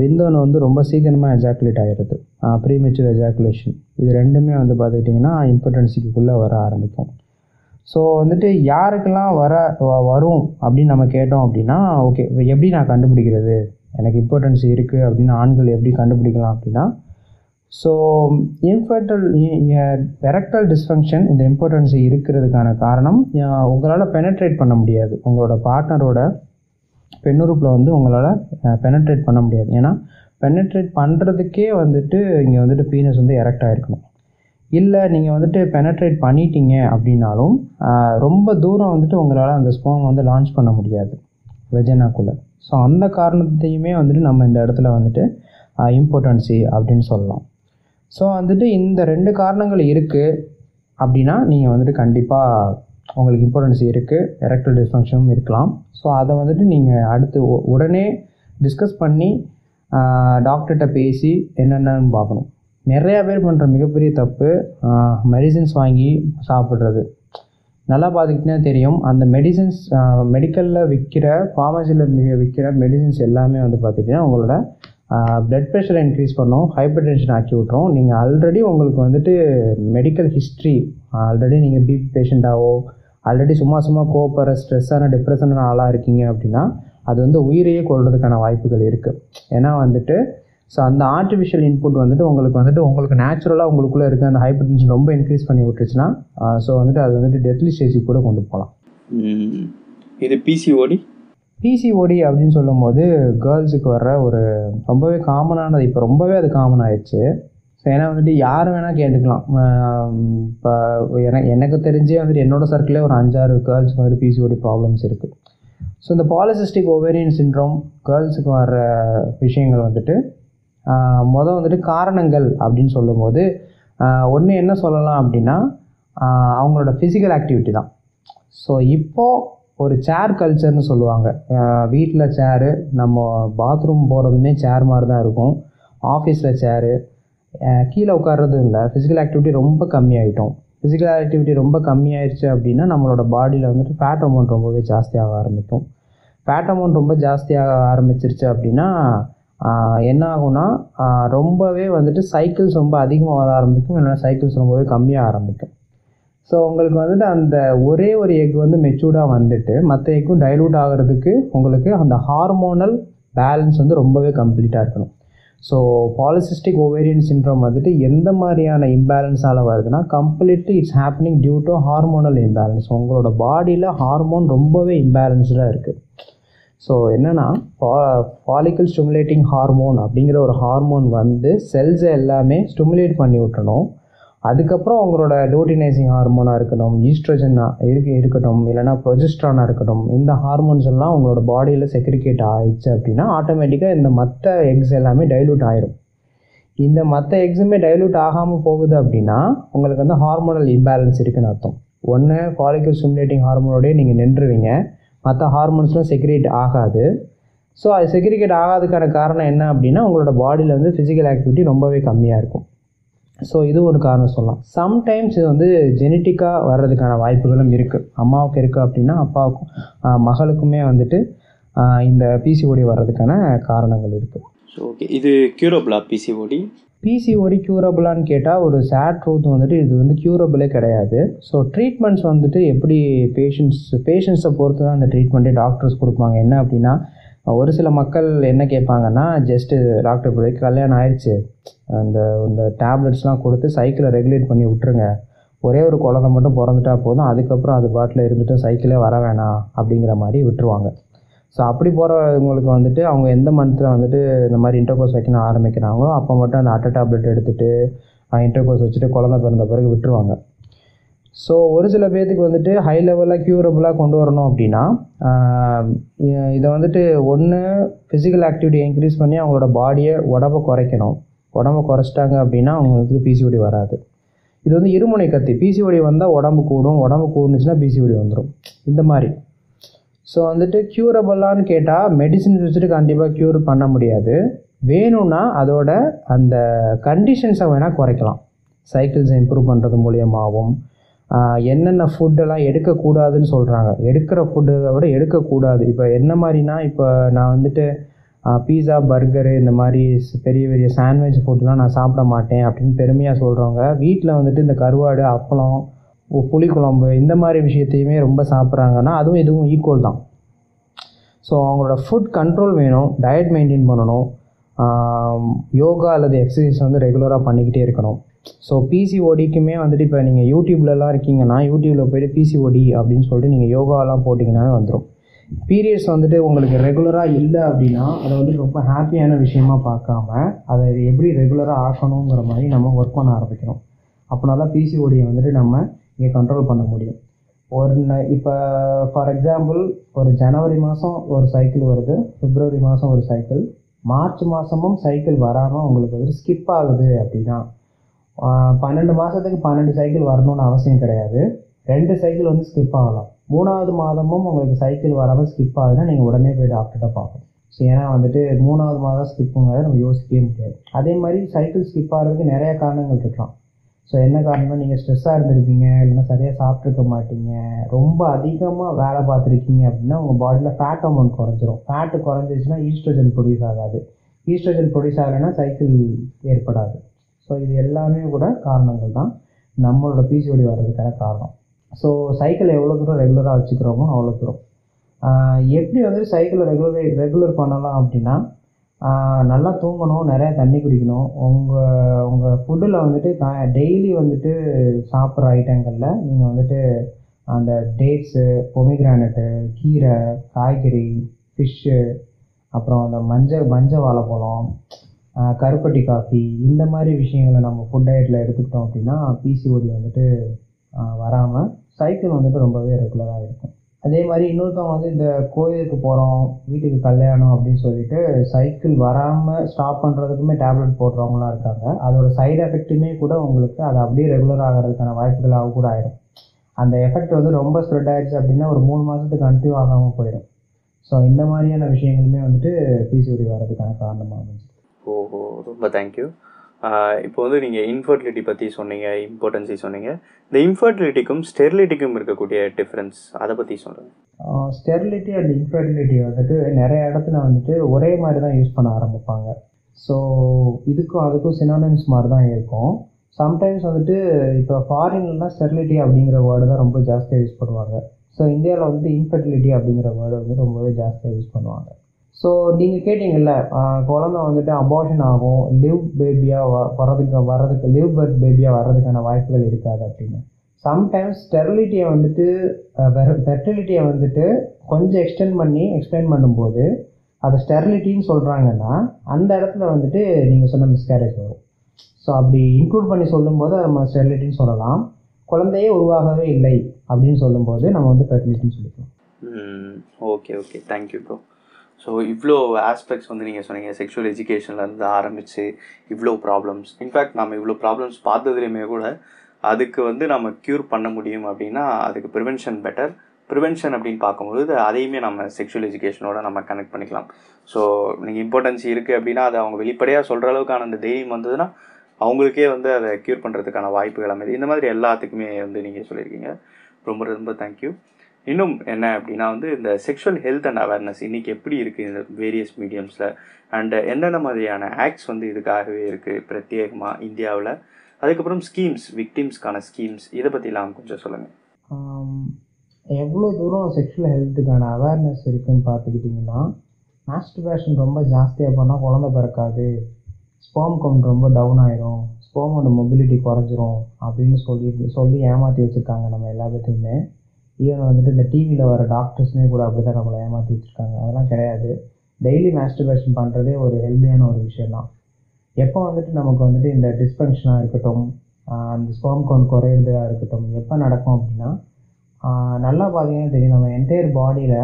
விந்தோன்னு வந்து ரொம்ப சீக்கிரமாக எஜாக்குலேட் ஆகிடுது ப்ரீமெச்சூர் எஜாக்குலேஷன் இது ரெண்டுமே வந்து பார்த்துக்கிட்டிங்கன்னா இம்பார்ட்டன்சிக்குள்ளே வர ஆரம்பிக்கும். ஸோ வந்துட்டு யாருக்கெல்லாம் வர வரும் அப்படின்னு நம்ம கேட்டோம் அப்படின்னா ஓகே எப்படி நான் கண்டுபிடிக்கிறது? எனக்கு இம்பார்ட்டன்ஸ் இருக்குது அப்படின்னு ஆண்கள் எப்படி கண்டுபிடிக்கலாம் அப்படின்னா ஸோ இன்ஃபர்டல் எரக்டல் டிஸ்ஃபங்க்ஷன் இந்த இம்பார்ட்டன்ஸ் இருக்கிறதுக்கான காரணம் உங்களால் பெனட்ரேட் பண்ண முடியாது. உங்களோட பார்ட்னரோட பெண்ணுறுப்பில் வந்து உங்களால் பெனட்ரேட் பண்ண முடியாது. ஏன்னா பெனட்ரேட் பண்ணுறதுக்கே வந்துட்டு இங்கே வந்துட்டு பீனஸ் வந்து எரக்ட் ஆகிருக்கணும் இல்லை நீங்கள் வந்துட்டு பெனட்ரேட் பண்ணிட்டீங்க அப்படின்னாலும் ரொம்ப தூரம் வந்துட்டு உங்களால் அந்த ஸ்போம் வந்து லான்ச் பண்ண முடியாது. வெஜனாக்குள்ளே ஸோ அந்த காரணத்தையுமே வந்துட்டு நம்ம இந்த இடத்துல வந்துட்டு இம்பார்ட்டன்சி அப்படின்னு சொல்லலாம். ஸோ வந்துட்டு இந்த ரெண்டு காரணங்கள் இருக்குது அப்படின்னா நீங்கள் வந்துட்டு கண்டிப்பாக உங்களுக்கு இம்பார்ட்டன்ஸ் இருக்குது எரக்டல் டிஸ்ஃபங்க்ஷனும் இருக்கலாம். ஸோ அதை வந்துட்டு நீங்கள் அடுத்து உடனே டிஸ்கஸ் பண்ணி டாக்டர்கிட்ட பேசி என்னென்னு பார்க்கணும். நிறையா பேர் பண்ணுற மிகப்பெரிய தப்பு மெடிசின்ஸ் வாங்கி சாப்பிட்றது. நல்லா பார்த்துக்கிட்டே தெரியும். அந்த மெடிசன்ஸ் மெடிக்கலில் விற்கிற ஃபார்மசியில் விற்கிற மெடிசின்ஸ் எல்லாமே வந்து பார்த்துட்டிங்கன்னா உங்களோட ப்ளட் ப்ரெஷரை இன்க்ரீஸ் பண்ணும் ஹைப்பர் டென்ஷன் ஆக்கி விட்ரும் நீங்கள் ஆல்ரெடி உங்களுக்கு வந்துட்டு மெடிக்கல் ஹிஸ்ட்ரி ஆல்ரெடி நீங்கள் பிபி பேஷண்ட்டாவோ ஆல்ரெடி சும்மா சும்மா கோப்பற ஸ்ட்ரெஸ்ஸான டிப்ரெஷனான ஆளாக இருக்கீங்க அப்படின்னா அது வந்து உயிரையே கொள்றதுக்கான வாய்ப்புகள் இருக்குது ஏன்னா வந்துட்டு ஸோ அந்த ஆர்டிஃபிஷியல் இன்புட் வந்துட்டு உங்களுக்கு வந்துட்டு உங்களுக்கு நேச்சுரலாக உங்களுக்குள்ளே இருக்க அந்த ஹைப்பர் டென்ஷன் ரொம்ப இன்க்ரீஸ் பண்ணி விட்டுருச்சுன்னா ஸோ வந்துட்டு அது வந்துட்டு டெத்லி ஸ்டேஜுக்கு கூட கொண்டு போகலாம். இது பிசிஓடி பிசிஓடி அப்படின்னு சொல்லும்போது கேர்ள்ஸுக்கு வர்ற ஒரு ரொம்பவே காமனானது இப்போ ரொம்பவே அது காமன் ஆயிடுச்சு ஸோ ஏன்னா வந்துட்டு யார் வேணால் கேட்டுக்கலாம். இப்போ எனக்கு எனக்கு தெரிஞ்சே வந்துட்டு என்னோட சர்க்கிளே ஒரு அஞ்சாறு கேர்ள்ஸுக்கு வந்துட்டு பிசிஓடி ப்ராப்ளம்ஸ் இருக்குது ஸோ இந்த பாலிசிஸ்டிக் ஓவேரியன் சின்ட்ரோம் கேர்ள்ஸுக்கு வர்ற விஷயங்கள் வந்துட்டு மொதல் வந்துட்டு காரணங்கள் அப்படின்னு சொல்லும்போது ஒன்று என்ன சொல்லலாம் அப்படின்னா அவங்களோட ஃபிசிக்கல் ஆக்டிவிட்டி தான். ஸோ இப்போது ஒரு சேர் கல்ச்சர்னு சொல்லுவாங்க. வீட்டில் சேரு நம்ம பாத்ரூம் போகிறதுமே சேர் மாதிரி தான் இருக்கும். ஆஃபீஸில் சேரு கீழே உட்கார்றதும் இல்லை. ஃபிசிக்கல் ஆக்டிவிட்டி ரொம்ப கம்மியாயிட்டோம். ஃபிசிக்கல் ஆக்டிவிட்டி ரொம்ப கம்மியாயிருச்சு அப்படின்னா நம்மளோட பாடியில் வந்துட்டு ஃபேட் அமௌண்ட் ரொம்பவே ஜாஸ்தியாக ஆரம்பிக்கும். ஃபேட் அமௌண்ட் ரொம்ப ஜாஸ்தியாக ஆரம்பிச்சிருச்சு அப்படின்னா என்ன ஆகும்னா ரொம்பவே வந்துட்டு சைக்கிள்ஸ் ரொம்ப அதிகமாக வர ஆரம்பிக்கும். இல்லைன்னா சைக்கிள்ஸ் ரொம்பவே கம்மியாக ஆரம்பிக்கும். ஸோ உங்களுக்கு வந்துட்டு அந்த ஒரே ஒரு எக் வந்து மெச்சூர்டாக வந்துட்டு மற்ற எக்கும் டைலூட் ஆகிறதுக்கு உங்களுக்கு அந்த ஹார்மோனல் பேலன்ஸ் வந்து ரொம்பவே கம்ப்ளீட்டாக இருக்கணும். ஸோ பாலிசிஸ்டிக் ஓவேரியன் சின்ட்ரோம் வந்துட்டு எந்த மாதிரியான இம்பேலன்ஸால் வருதுன்னா completely it's happening due to hormonal imbalance உங்களோட பாடியில் ஹார்மோன் ரொம்பவே இம்பேலன்ஸ்டாக இருக்குது ஸோ என்னென்னா ஃபாலிக்கல் ஸ்டிமுலேட்டிங் ஹார்மோன் அப்படிங்கிற ஒரு ஹார்மோன் வந்து செல்ஸை எல்லாமே ஸ்டிமுலேட் பண்ணி விட்டணும் அதுக்கப்புறம் அவங்களோட லூட்டினைசிங் ஹார்மோனாக இருக்கட்டும் ஈஸ்ட்ரோஜன் இருக்கு இருக்கட்டும் இல்லைனா ப்ரொஜெஸ்ட்ரானாக இருக்கட்டும் இந்த ஹார்மோன்ஸ் எல்லாம் அவங்களோட பாடியில் செக்ரிகேட் ஆயிடுச்சு அப்படின்னா ஆட்டோமேட்டிக்காக இந்த மற்ற எக்ஸ் எல்லாமே டைலூட் ஆயிரும். இந்த மற்ற எக்ஸுமே டைலூட் ஆகாமல் போகுது அப்படின்னா உங்களுக்கு வந்து ஹார்மோனல் இம்பேலன்ஸ் இருக்குன்னு அர்த்தம். ஒன்று ஃபாலிக்கல் ஸ்டிமுலேட்டிங் ஹார்மோனோடய நீங்கள் நின்றுவீங்க. மற்ற ஹார்மோன்ஸ்லாம் செக்ரிகேட் ஆகாது. ஸோ அது செக்ரிகேட் ஆகாதுக்கான காரணம் என்ன அப்படின்னா உங்களோட பாடியில் வந்து ஃபிசிக்கல் ஆக்டிவிட்டி ரொம்பவே கம்மியாக இருக்கும். ஸோ இது ஒரு காரணம் சொல்லலாம். சம்டைம்ஸ் இது வந்து ஜெனட்டிக்காக வர்றதுக்கான வாய்ப்புகளும் இருக்குது அம்மாவுக்கு இருக்குது அப்படின்னா அப்பாவுக்கும் மகளுக்குமே வந்துட்டு இந்த பிசிஓடி வர்றதுக்கான காரணங்கள் இருக்குது ஸோ ஓகே இது க்யூரோபிளா பிசிஓடி பிசிஓடி க்யூரபிளான்னு கேட்டால் ஒரு சேட் ட்ரூத் வந்துட்டு இது வந்து க்யூரபிளே கிடையாது. ஸோ ட்ரீட்மெண்ட்ஸ் வந்துட்டு எப்படி பேஷண்ட்ஸ் பேஷண்ட்ஸை பொறுத்து தான் அந்த ட்ரீட்மெண்ட்டே டாக்டர்ஸ் கொடுப்பாங்க. என்ன அப்படின்னா ஒரு சில மக்கள் என்ன கேட்பாங்கன்னா ஜஸ்ட்டு டாக்டர் போய் கல்யாணம் ஆயிடுச்சு அந்த இந்த டேப்லெட்ஸ்லாம் கொடுத்து சைக்கிளை ரெகுலேட் பண்ணி விட்டுருங்க. ஒரே ஒரு குழந்தை மட்டும் பிறந்துட்டா போதும். அதுக்கப்புறம் அது பாட்டில் இருந்துட்டு சைக்கிளே வர வேணாம் அப்படிங்கிற மாதிரி விட்டுருவாங்க. ஸோ அப்படி போகிறவங்களுக்கு வந்துட்டு அவங்க எந்த மந்த்தில் வந்துட்டு இந்த மாதிரி இன்டர்கோர்ஸ் வைக்கணும் ஆரம்பிக்கிறாங்களோ அப்போ மட்டும் அந்த அட்டை டேப்லெட் எடுத்துகிட்டு இன்டர்கோர்ஸ் வச்சுட்டு குழந்தை பிறந்த பிறகு விட்டுருவாங்க. ஸோ ஒரு சில பேர்த்துக்கு வந்துட்டு ஹை லெவலாக க்யூரபுளாக கொண்டு வரணும் அப்படின்னா இதை வந்துட்டு ஒன்று ஃபிசிக்கல் ஆக்டிவிட்டி இன்க்ரீஸ் பண்ணி அவங்களோட பாடியை உடம்ப குறைக்கணும். உடம்ப குறைச்சிட்டாங்க அப்படின்னா அவங்களுக்கு பிசிஓடி வராது. இது வந்து இருமுனை கத்தி. பிசிஓடி வந்தால் உடம்பு கூடும். உடம்பு கூடுனுச்சுன்னா பிசிஓடி வந்துடும் இந்த மாதிரி. ஸோ வந்துட்டு க்யூரபுளான்னு கேட்டால் மெடிசின்ஸ் வச்சுட்டு கண்டிப்பாக க்யூர் பண்ண முடியாது. வேணும்னா அதோட அந்த கண்டிஷன்ஸை வேணால் குறைக்கலாம். சைக்கிள்ஸை இம்ப்ரூவ் பண்ணுறது மூலியமாகவும் என்னென்ன ஃபுட்டெல்லாம் எடுக்கக்கூடாதுன்னு சொல்கிறாங்க எடுக்கிற ஃபுட்டை விட எடுக்கக்கூடாது. இப்போ என்ன மாதிரினா இப்போ நான் வந்துட்டு பீஸா பர்கரு இந்த மாதிரி பெரிய பெரிய சாண்ட்விச் ஃபுட்லாம் நான் சாப்பிட மாட்டேன் அப்படின்னு பெருமையாக சொல்கிறவங்க வீட்டில் வந்துட்டு இந்த கருவாடு அப்பளம் புளிக்குழம்பு இந்த மாதிரி விஷயத்தையுமே ரொம்ப சாப்பிட்றாங்கன்னா அதுவும் இதுவும் ஈக்குவல் தான். ஸோ அவங்களோட ஃபுட் கண்ட்ரோல் வேணும் டயட் மெயின்டைன் பண்ணணும். யோகா அல்லது எக்ஸசைஸ் வந்து ரெகுலராக பண்ணிக்கிட்டே இருக்கணும். ஸோ பிசிஓடிக்குமே வந்துட்டு இப்போ நீங்கள் யூடியூப்லலாம் இருக்கீங்கன்னா யூடியூப்பில் போயிட்டு பிசிஓடி அப்படின்னு சொல்லிட்டு நீங்கள் யோகாலாம் போட்டிங்கன்னாவே வந்துடும் பீரியட்ஸ் வந்துட்டு உங்களுக்கு ரெகுலராக இல்லை அப்படின்னா அதை வந்துட்டு ரொம்ப ஹாப்பியான விஷயமா பார்க்காம அதை எப்படி ரெகுலராக ஆக்கணுங்கிற மாதிரி நம்ம ஒர்க் பண்ண ஆரம்பிக்கணும். அப்படின்னா தான் பிசிஓடியை வந்துட்டு நம்ம இங்கே கண்ட்ரோல் பண்ண முடியும். ஒரு இப்போ ஃபார் எக்ஸாம்பிள் ஒரு ஜனவரி மாதம் ஒரு சைக்கிள் வருது பிப்ரவரி மாதம் ஒரு சைக்கிள் மார்ச் மாதமும் சைக்கிள் வராமல் உங்களுக்கு வந்துட்டு ஸ்கிப் ஆகுது அப்படின்னா பன்னெண்டு மாதத்துக்கு பன்னெண்டு சைக்கிள் வரணும்னு அவசியம் கிடையாது. ரெண்டு சைக்கிள் வந்து ஸ்கிப் ஆகலாம். மூணாவது மாதமும் உங்களுக்கு சைக்கிள் வராமல் ஸ்கிப் ஆகுதுன்னா நீங்கள் உடனே போய் டாக்டர்கிட்ட பார்க்கணும். ஸோ ஏன்னா வந்துட்டு மூணாவது மாதம் ஸ்கிப்புங்கிறத நம்ம யோசிக்கவே முடியாது. அதே மாதிரி சைக்கிள் ஸ்கிப் ஆகிறதுக்கு நிறைய காரணங்கள் இருக்கலாம். ஸோ என்ன காரணம்னா நீங்கள் ஸ்ட்ரெஸ்ஸாக இருந்திருப்பீங்க இல்லைன்னா சரியாக சாப்பிட்ருக்க மாட்டீங்க. ரொம்ப அதிகமாக வேலை பார்த்துருக்கீங்க அப்படின்னா உங்கள் பாடியில் ஃபேட் அமௌண்ட் குறைஞ்சிரும். ஃபேட்டு குறைஞ்சிச்சுன்னா ஈஸ்ட்ரோஜன் ப்ரொடியூஸ் ஆகாது. ஈஸ்ட்ரோஜன் ப்ரொடியூஸ் ஆகலைன்னா சைக்கிள் ஏற்படாது. ஸோ இது எல்லாமே கூட காரணங்கள் தான். நம்மளோட பிசிஓடி வர்றதுக்கான காரணம். ஸோ சைக்கிள் எவ்வளோ தூரம் ரெகுலராக வச்சுக்கிறோமோ அவ்வளோ தூரம். எப்படி வந்து சைக்கிளை ரெகுலர் ரெகுலர் பண்ணலாம் அப்படின்னா நல்லா தூங்கணும் நிறையா தண்ணி குடிக்கணும். உங்கள் உங்கள் ஃபுட்டில் வந்துட்டு டெய்லி வந்துட்டு சாப்பிட்ற ஐட்டங்களில் நீங்கள் வந்துட்டு அந்த டேட்ஸு பொமிக்ரானட்டு கீரை காய்கறி ஃபிஷ்ஷு அப்புறம் அந்த மஞ்சள் மஞ்சள் வாழைப்பழம் கருப்பட்டி காஃபி இந்த மாதிரி விஷயங்களை நம்ம ஃபுட் டயட்டில் எடுத்துக்கிட்டோம் அப்படின்னா பிசிஓடி வந்துட்டு வராமல் சைக்கிள் வந்துட்டு ரொம்பவே ரெகுலராக இருக்கும். அதே மாதிரி இன்னொருத்தவங்க வந்து இந்த கோயிலுக்கு போகிறோம் வீட்டுக்கு கல்யாணம் அப்படின்னு சொல்லிட்டு சைக்கிள் வராமல் ஸ்டாப் பண்ணுறதுக்குமே டேப்லெட் போடுறவங்களாம் இருக்காங்க. அதோட சைடு எஃபெக்ட்டுமே கூட உங்களுக்கு அது அப்படியே ரெகுலர் ஆகிறதுக்கான வாய்ப்புகளாக கூட ஆயிடும் அந்த எஃபெக்ட் வந்து ரொம்ப ஸ்ப்ரெட் ஆயிடுச்சு அப்படின்னா ஒரு மூணு மாதத்துக்கு கண்டினியூ ஆகாமல் போயிடும். ஸோ இந்த மாதிரியான விஷயங்களுமே வந்துட்டு பிசிஓடி வர்றதுக்கான காரணமாக அமைஞ்சு ஓஹோ ரொம்ப தேங்க்யூ இப்போ வந்து நீங்கள் இன்ஃபர்டிலிட்டி பற்றி சொன்னீங்க இம்பார்ட்டன்ஸி சொன்னீங்க. இந்த இன்ஃபர்டிலிட்டிக்கும் ஸ்டெர்லிட்டிக்கும் இருக்கக்கூடிய டிஃப்ரென்ஸ் அதை பற்றி சொல்கிறேன் ஸ்டெர்லிட்டி அண்ட் இன்ஃபர்டிலிட்டி வந்துட்டு நிறைய இடத்துல வந்துட்டு ஒரே மாதிரி தான் யூஸ் பண்ண ஆரம்பிப்பாங்க. ஸோ இதுக்கும் அதுக்கும் சினானிம்ஸ் மாதிரி தான் இருக்கும். சம்டைம்ஸ் வந்துட்டு இப்போ ஃபாரின்லாம் ஸ்டெர்லிட்டி அப்படிங்கிற வேர்டு தான் ரொம்ப ஜாஸ்தியாக யூஸ் பண்ணுவாங்க. ஸோ இந்தியாவில் வந்துட்டு இன்ஃபர்டிலிட்டி அப்படிங்கிற வேர்டு வந்து ரொம்பவே ஜாஸ்தியாக யூஸ் பண்ணுவாங்க. ஸோ நீங்கள் கேட்டிங்கள்ல குழந்த குழந்தை வந்துட்டு அபார்ஷன் ஆகும் லிவ் பேபியாக வ வர்றதுக்கு வர்றதுக்கு லிவ் பர்த் பேபியாக வர்றதுக்கான வாய்ப்புகள் இருக்காது அப்படின்னு. சம்டைம்ஸ் ஸ்டெரிலிட்டியை வந்துட்டு ஃபெர்டிலிட்டியை வந்துட்டு கொஞ்சம் எக்ஸ்டெண்ட் பண்ணி எக்ஸ்பிளைன் பண்ணும்போது அதை ஸ்டெரிலிட்டின்னு சொல்கிறாங்கன்னா அந்த இடத்துல வந்துட்டு நீங்கள் சொன்ன மிஸ்கேரேஜ் வரும். ஸோ அப்படி இன்க்ளூட் பண்ணி சொல்லும்போது நம்ம ஸ்டெரிலிட்டின்னு சொல்லலாம். குழந்தையே உருவாகவே இல்லை அப்படின்னு சொல்லும்போது நம்ம வந்து ஃபெர்டிலிட்டின்னு சொல்லிக்கலாம். Okay okay. Thank you bro so இவ்வளோ ஆஸ்பெக்ட்ஸ் வந்து நீங்கள் சொன்னீங்க. செக்ஷுவல் எஜுகேஷன்லேருந்து ஆரம்பித்து இவ்வளோ ப்ராப்ளம்ஸ் இன்ஃபேக்ட் நம்ம இவ்வளோ ப்ராப்ளம்ஸ் பார்த்ததுலையுமே கூட அதுக்கு வந்து நம்ம க்யூர் பண்ண முடியும் அப்படின்னா அதுக்கு ப்ரிவென்ஷன் பெட்டர் ப்ரிவென்ஷன் அப்படின்னு பார்க்கும்போது அதையுமே நம்ம செக்ஷுவல் எஜுகேஷனோட நம்ம கனெக்ட் பண்ணிக்கலாம். ஸோ நீங்கள் இம்பார்ட்டன்ஸ் இருக்குது அப்படின்னா அதை அவங்க வெளிப்படையாக சொல்கிற அளவுக்கான அந்த தைரியம் வந்ததுன்னா அவங்களுக்கே வந்து அதை க்யூர் பண்ணுறதுக்கான வாய்ப்புகள் அமைது. இந்த மாதிரி எல்லாத்துக்குமே வந்து நீங்கள் சொல்லியிருக்கீங்க. ரொம்ப ரொம்ப தேங்க்யூ இன்னும் என்ன அப்படின்னா வந்து இந்த செக்ஷுவல் ஹெல்த் அண்ட் அவேர்னஸ் இன்றைக்கி எப்படி இருக்குது இந்த வேரியஸ் மீடியம்ஸில் அண்டு என்னென்ன மாதிரியான ஆக்ட்ஸ் வந்து இதுக்காகவே இருக்குது பிரத்யேகமாக இந்தியாவில்? அதுக்கப்புறம் ஸ்கீம்ஸ் விக்டிம்ஸ்க்கான ஸ்கீம்ஸ் இதை பற்றிலாம் கொஞ்சம் சொல்லுங்கள் எவ்வளோ தூரம் செக்ஷுவல் ஹெல்த்துக்கான அவேர்னஸ் இருக்குன்னு பார்த்துக்கிட்டிங்கன்னா மாஸ்டர்பேஷன் ரொம்ப ஜாஸ்தியாக பண்ணால் குழந்தை பிறக்காது. ஸ்போம் கவுண்ட் ரொம்ப டவுன் ஆயிரும். ஸ்போமோட மொபிலிட்டி குறைஞ்சிரும் அப்படின்னு சொல்லி சொல்லி ஏமாற்றி வச்சுருக்காங்க நம்ம எல்லா பேர்த்தையுமே ஈவன் வந்துட்டு இந்த டிவியில் வர டாக்டர்ஸ்னே கூட அப்படி தான் நம்மளை ஏமாற்றி வச்சுருக்காங்க. அதெல்லாம் கிடையாது. டெய்லி மாஸ்டர்பேஷன் பண்ணுறதே ஒரு ஹெல்த்தியான ஒரு விஷயந்தான் எப்போ வந்துட்டு நமக்கு வந்துட்டு இந்த டிஸ்பங்ஷனாக இருக்கட்டும் அந்த ஸ்போம் கவுண்ட் குறையிறதா இருக்கட்டும் எப்போ நடக்கும் அப்படின்னா நல்லா பார்த்தீங்கன்னா தெரியும். நம்ம என்டையர் பாடியில்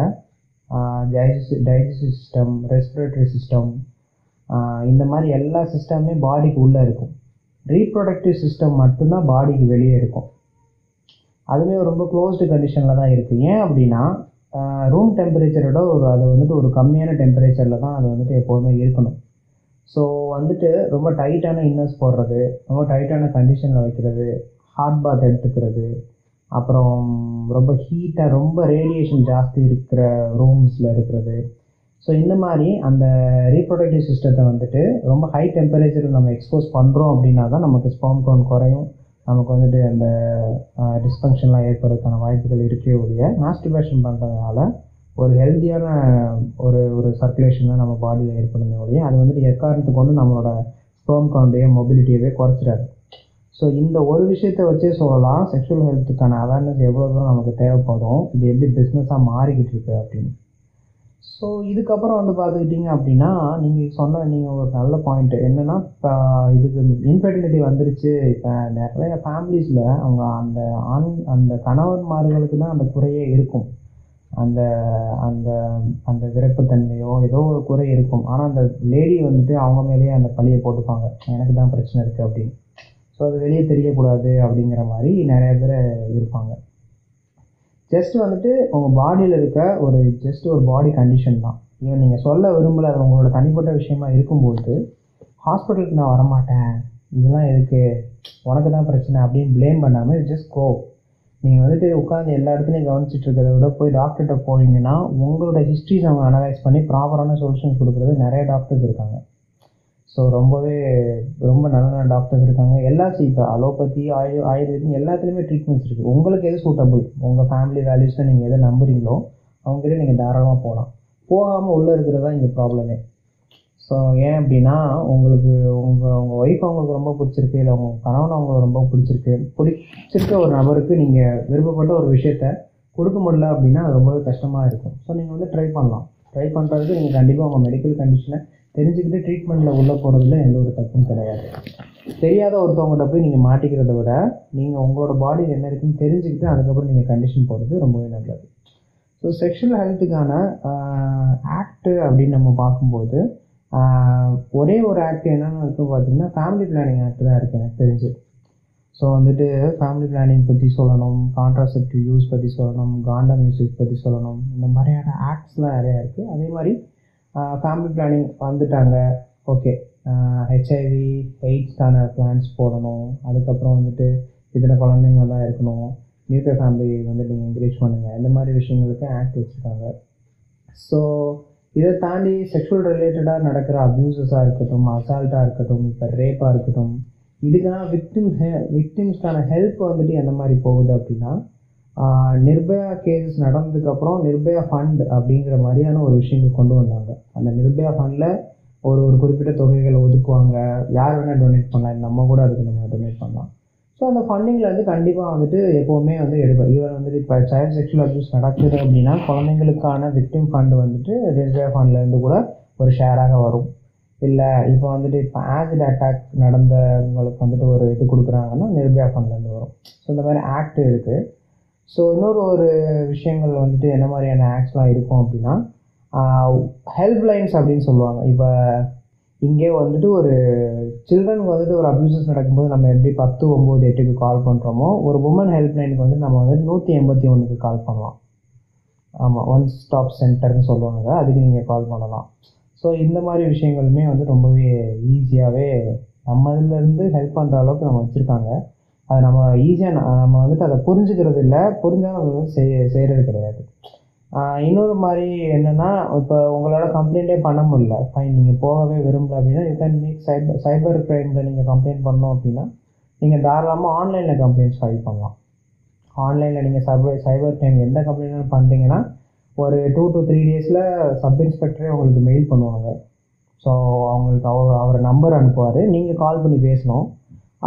digest digestive system respiratory system இந்த மாதிரி எல்லா சிஸ்டமுமே பாடிக்கு உள்ளே இருக்கும். ரீப்ரொடக்டிவ் சிஸ்டம் மட்டும்தான் பாடிக்கு வெளியே இருக்கும். அதுவே ரொம்ப க்ளோஸ்டு கண்டிஷனில் தான் இருக்குது ஏன் அப்படின்னா ரூம் டெம்பரேச்சரோட ஒரு அது வந்துட்டு ஒரு கம்மியான டெம்பரேச்சரில் தான் அது வந்துட்டு எப்போதுமே இருக்கணும். ஸோ வந்துட்டு ரொம்ப டைட்டான இன்னர்ஸ் போடுறது ரொம்ப டைட்டான கண்டிஷனில் வைக்கிறது ஹாட் பாத் எடுத்துக்கிறது அப்புறம் ரொம்ப ஹீட்டாக ரொம்ப ரேடியேஷன் ஜாஸ்தி இருக்கிற ரூம்ஸில் இருக்கிறது. ஸோ இந்த மாதிரி அந்த ரீப்ரொடக்டிவ் சிஸ்டத்தை வந்துட்டு ரொம்ப ஹை டெம்பரேச்சரில் நம்ம எக்ஸ்போஸ் பண்ணுறோம் அப்படின்னா தான் நமக்கு ஸ்பாம் கவுண்ட் குறையும். நமக்கு வந்துட்டு அந்த டிஸ்ஃபங்க்ஷன்லாம் ஏற்படுறதுக்கான வாய்ப்புகள் இருக்கே ஒழிய மாஸ்டிபேஷன் பண்ணுறதுனால ஒரு ஹெல்த்தியான ஒரு ஒரு சர்க்குலேஷன் தான் நம்ம பாடியில் ஏற்படுமே ஒழிய அது வந்துட்டு எக்காரணத்துக்கு கொண்டு நம்மளோட ஸ்போம் கவுண்டையும் மொபிலிட்டியவே குறைச்சிடாது. ஸோ இந்த ஒரு விஷயத்தை வச்சே சொல்லலாம் செக்ஷுவல் ஹெல்த்துக்கான அவேர்னஸ் எவ்வளோ தூரம் நமக்கு தேவைப்படும் இது எப்படி பிஸ்னஸாக மாறிக்கிட்டு இருக்கு அப்படின்னு. ஸோ இதுக்கப்புறம் வந்து பார்த்துக்கிட்டிங்க அப்படின்னா நீங்கள் சொன்ன நீங்கள் ஒரு நல்ல பாயிண்ட் என்னென்னா இப்போ இதுக்கு இன்ஃபெர்டிலிட்டி வந்துருச்சு. இப்போ நிறைய ஃபேமிலிஸில் அவங்க அந்த ஆண் அந்த கணவன்மார்களுக்கு தான் அந்த குறையே இருக்கும். அந்த அந்த அந்த விருப்பத்தன்மையோ ஏதோ ஒரு குறை இருக்கும். ஆனால் அந்த லேடி வந்துட்டு அவங்க மேலேயே அந்த பழியை போட்டுப்பாங்க. எனக்கு தான் பிரச்சனை இருக்குது அப்படின்னு. ஸோ அது வெளியே தெரியக்கூடாது அப்படிங்கிற மாதிரி நிறைய பேர் இருப்பாங்க. ஜஸ்ட் வந்துட்டு உங்கள் பாடியில் இருக்க ஒரு ஜஸ்ட் ஒரு பாடி கண்டிஷன் தான். ஈவன் நீங்கள் சொல்ல விரும்பல அது உங்களோட தனிப்பட்ட விஷயமா இருக்கும்போது ஹாஸ்பிட்டலுக்கு நான் வரமாட்டேன். இதெல்லாம் எதுக்கு? உனக்கு தான் பிரச்சனை அப்படின்னு ப்ளேம் பண்ணாமல் ஜஸ்ட் கோ நீங்கள் வந்துட்டு உட்காந்து எல்லா இடத்துலையும் கவனிச்சிட்டு இருக்கிறத விட போய் டாக்டர்கிட்ட போனீங்கன்னா உங்களோட ஹிஸ்ட்ரிஸ் அவங்க அனலைஸ் பண்ணி ப்ராப்பரான சொல்யூஷன்ஸ் கொடுக்குறது நிறைய டாக்டர்ஸ் இருக்காங்க. ஸோ ரொம்பவே ரொம்ப நல்ல நல்ல டாக்டர்ஸ் இருக்காங்க. எல்லா இப்போ அலோபதி ஆயு ஆயுர்வேதம் எல்லாத்துலேயுமே ட்ரீட்மெண்ட்ஸ் இருக்குது உங்களுக்கு எது சூட்டபுள் உங்கள் ஃபேமிலி வேல்யூஸில் நீங்கள் எதை நம்புறீங்களோ அவங்ககிட்ட நீங்கள் தாராளமாக போகலாம். போகாமல் உள்ளே இருக்கிறது தான் இங்கே ப்ராப்ளமே ஸோ ஏன் அப்படின்னா உங்களுக்கு உங்கள் உங்கள் ஒய்ஃப் அவங்களுக்கு ரொம்ப பிடிச்சிருக்கு இல்லை உங்கள் கணவன் அவங்களுக்கு ரொம்ப பிடிச்சிருக்கு. பிடிச்சிருக்க ஒரு நபருக்கு நீங்கள் விருப்பப்பட்ட ஒரு விஷயத்த கொடுக்க முடியல அப்படின்னா அது ரொம்பவே கஷ்டமாக இருக்கும். ஸோ நீங்கள் வந்து ட்ரை பண்ணலாம். ட்ரை பண்ணுறதுக்கு நீங்கள் கண்டிப்பாக உங்கள் மெடிக்கல் கண்டிஷனை தெரிஞ்சுக்கிட்டு ட்ரீட்மெண்ட்டில் உள்ளே போகிறதுல எந்த ஒரு தப்பும் கிடையாது. தெரியாத ஒருத்தவங்கள்ட்ட போய் நீங்கள் மாட்டிக்கிறத விட நீங்கள் உங்களோட பாடியில் என்ன இருக்குன்னு தெரிஞ்சுக்கிட்டு அதுக்கப்புறம் நீங்கள் கண்டிஷன் போகிறது ரொம்பவே நல்லது. ஸோ செக்ஷுவல் ஹெல்த்துக்கான ஆக்ட் அப்படின்னு நம்ம பார்க்கும்போது ஒரே ஒரு ஆக்ட் என்னென்னு இருக்கும் பார்த்தீங்கன்னா ஃபேமிலி பிளானிங் ஆக்ட் தான் இருக்குது எனக்கு தெரிஞ்சு. ஸோ வந்துட்டு ஃபேமிலி பிளானிங் பற்றி சொல்லணும் கான்ட்ராசெப்டிவ் யூஸ் பற்றி சொல்லணும் காண்டம் மியூசிக் பற்றி சொல்லணும் இந்த மாதிரியான ஆக்ட்ஸ்லாம் நிறையா இருக்குது அதே மாதிரி ஃபேமிலி பிளானிங் வந்துட்டாங்க. ஓகே ஹெச்ஐவி எய்ட்ஸ்க்கான பிளான்ஸ் போடணும். அதுக்கப்புறம் வந்துட்டு இத்தனை குழந்தைங்க தான் இருக்கணும். நியூக்ளியர் ஃபேமிலி வந்து நீங்கள் என்கரேஜ் பண்ணுங்கள் இந்த மாதிரி விஷயங்களுக்கு ஆக்ட் வச்சுருக்காங்க. ஸோ இதை தாண்டி செக்ஷுவல் ரிலேட்டடாக நடக்கிற அப்யூசஸாக இருக்கட்டும் அசால்ட்டாக இருக்கட்டும் இப்போ ரேப்பாக இருக்கட்டும் இதுக்கான விக்டிம் ஹெ விக்டிம்ஸ்க்கான ஹெல்ப் வந்துட்டு எந்த மாதிரி போகுது அப்படின்னா நிர்பயா கேஸஸ் நடந்ததுக்கப்புறம் நிர்பயா ஃபண்ட் அப்படிங்கிற மாதிரியான ஒரு விஷயங்கள் கொண்டு வந்தாங்க. அந்த நிர்பயா ஃபண்டில் ஒரு ஒரு குறிப்பிட்ட தொகைகளை ஒதுக்குவாங்க. யார் வேணால் டொனேட் பண்ணலாம். நம்ம கூட அதுக்கு நம்ம டொனேட் பண்ணலாம். ஸோ அந்த ஃபண்டிங்கில் வந்து கண்டிப்பாக வந்துட்டு எப்போவுமே வந்து எடுப்பேன் ஈவன் வந்துட்டு இப்போ சைல்ட் செக்ஷுவல் அப்யூஸ் நடக்குது அப்படின்னா குழந்தைங்களுக்கான விக்டிம் ஃபண்டு வந்துட்டு நிர்பயா ஃபண்ட்லேருந்து கூட ஒரு ஷேராக வரும். இல்லை இப்போ வந்துட்டு இப்போ ஆசிட் அட்டாக் நடந்தவங்களுக்கு வந்துட்டு ஒரு இது கொடுக்குறாங்கன்னா நிர்பயா ஃபண்ட்லேருந்து வரும். ஸோ இந்த மாதிரி ஆக்ட் இருக்குது ஸோ இன்னொரு ஒரு விஷயங்கள் வந்துட்டு என்ன மாதிரியான ஆக்ட்ஸ்லாம் இருக்கும் அப்படின்னா ஹெல்ப் லைன்ஸ் அப்படின்னு சொல்லுவாங்க. இப்போ இங்கே வந்துட்டு ஒரு சில்ட்ரனுக்கு வந்துட்டு ஒரு அப்யூசஸ் நடக்கும்போது நம்ம எப்படி பத்து ஒம்பது எட்டுக்கு கால் பண்ணுறோமோ ஒரு உமன் ஹெல்ப் லைனுக்கு வந்து நம்ம வந்துட்டு நூற்றி எண்பத்தி ஒன்றுக்கு கால் பண்ணலாம். ஆமாம் ஒன் ஸ்டாப் சென்டர்னு சொல்லுவாங்க. அதுக்கு நீங்கள் கால் பண்ணலாம். ஸோ இந்த மாதிரி விஷயங்களுமே வந்து ரொம்பவே ஈஸியாகவே நம்ம இதுலேருந்து ஹெல்ப் பண்ணுற அளவுக்கு நம்ம வச்சுருக்காங்க. அதை நம்ம ஈஸியாக நம்ம வந்துட்டு அதை புரிஞ்சுக்கிறது இல்லை புரிஞ்சால் நம்ம வந்து செய்ய செய்கிறது கிடையாது. இன்னொரு மாதிரி என்னென்னா இப்போ உங்களால் கம்ப்ளைண்ட்டே பண்ண முடியல. ஃபைன் நீங்கள் போகவே விரும்பல அப்படின்னா you can make cyber cyber க்ரைமில் நீங்கள் கம்ப்ளைண்ட் பண்ணோம் அப்படின்னா நீங்கள் தாராளமாக ஆன்லைனில் கம்ப்ளைண்ட் ஃபைல் பண்ணலாம். ஆன்லைனில் நீங்கள் சைபர் சைபர் க்ரைம் எந்த கம்ப்ளைண்ட்டும் பண்ணுறீங்கன்னா ஒரு டூ டு த்ரீ டேஸில் சப் இன்ஸ்பெக்டரே உங்களுக்கு மெயில் பண்ணுவாங்க. ஸோ அவங்களுக்கு அவர் அவர் நம்பர் அனுப்புவார். நீங்கள் கால் பண்ணி பேசணும்.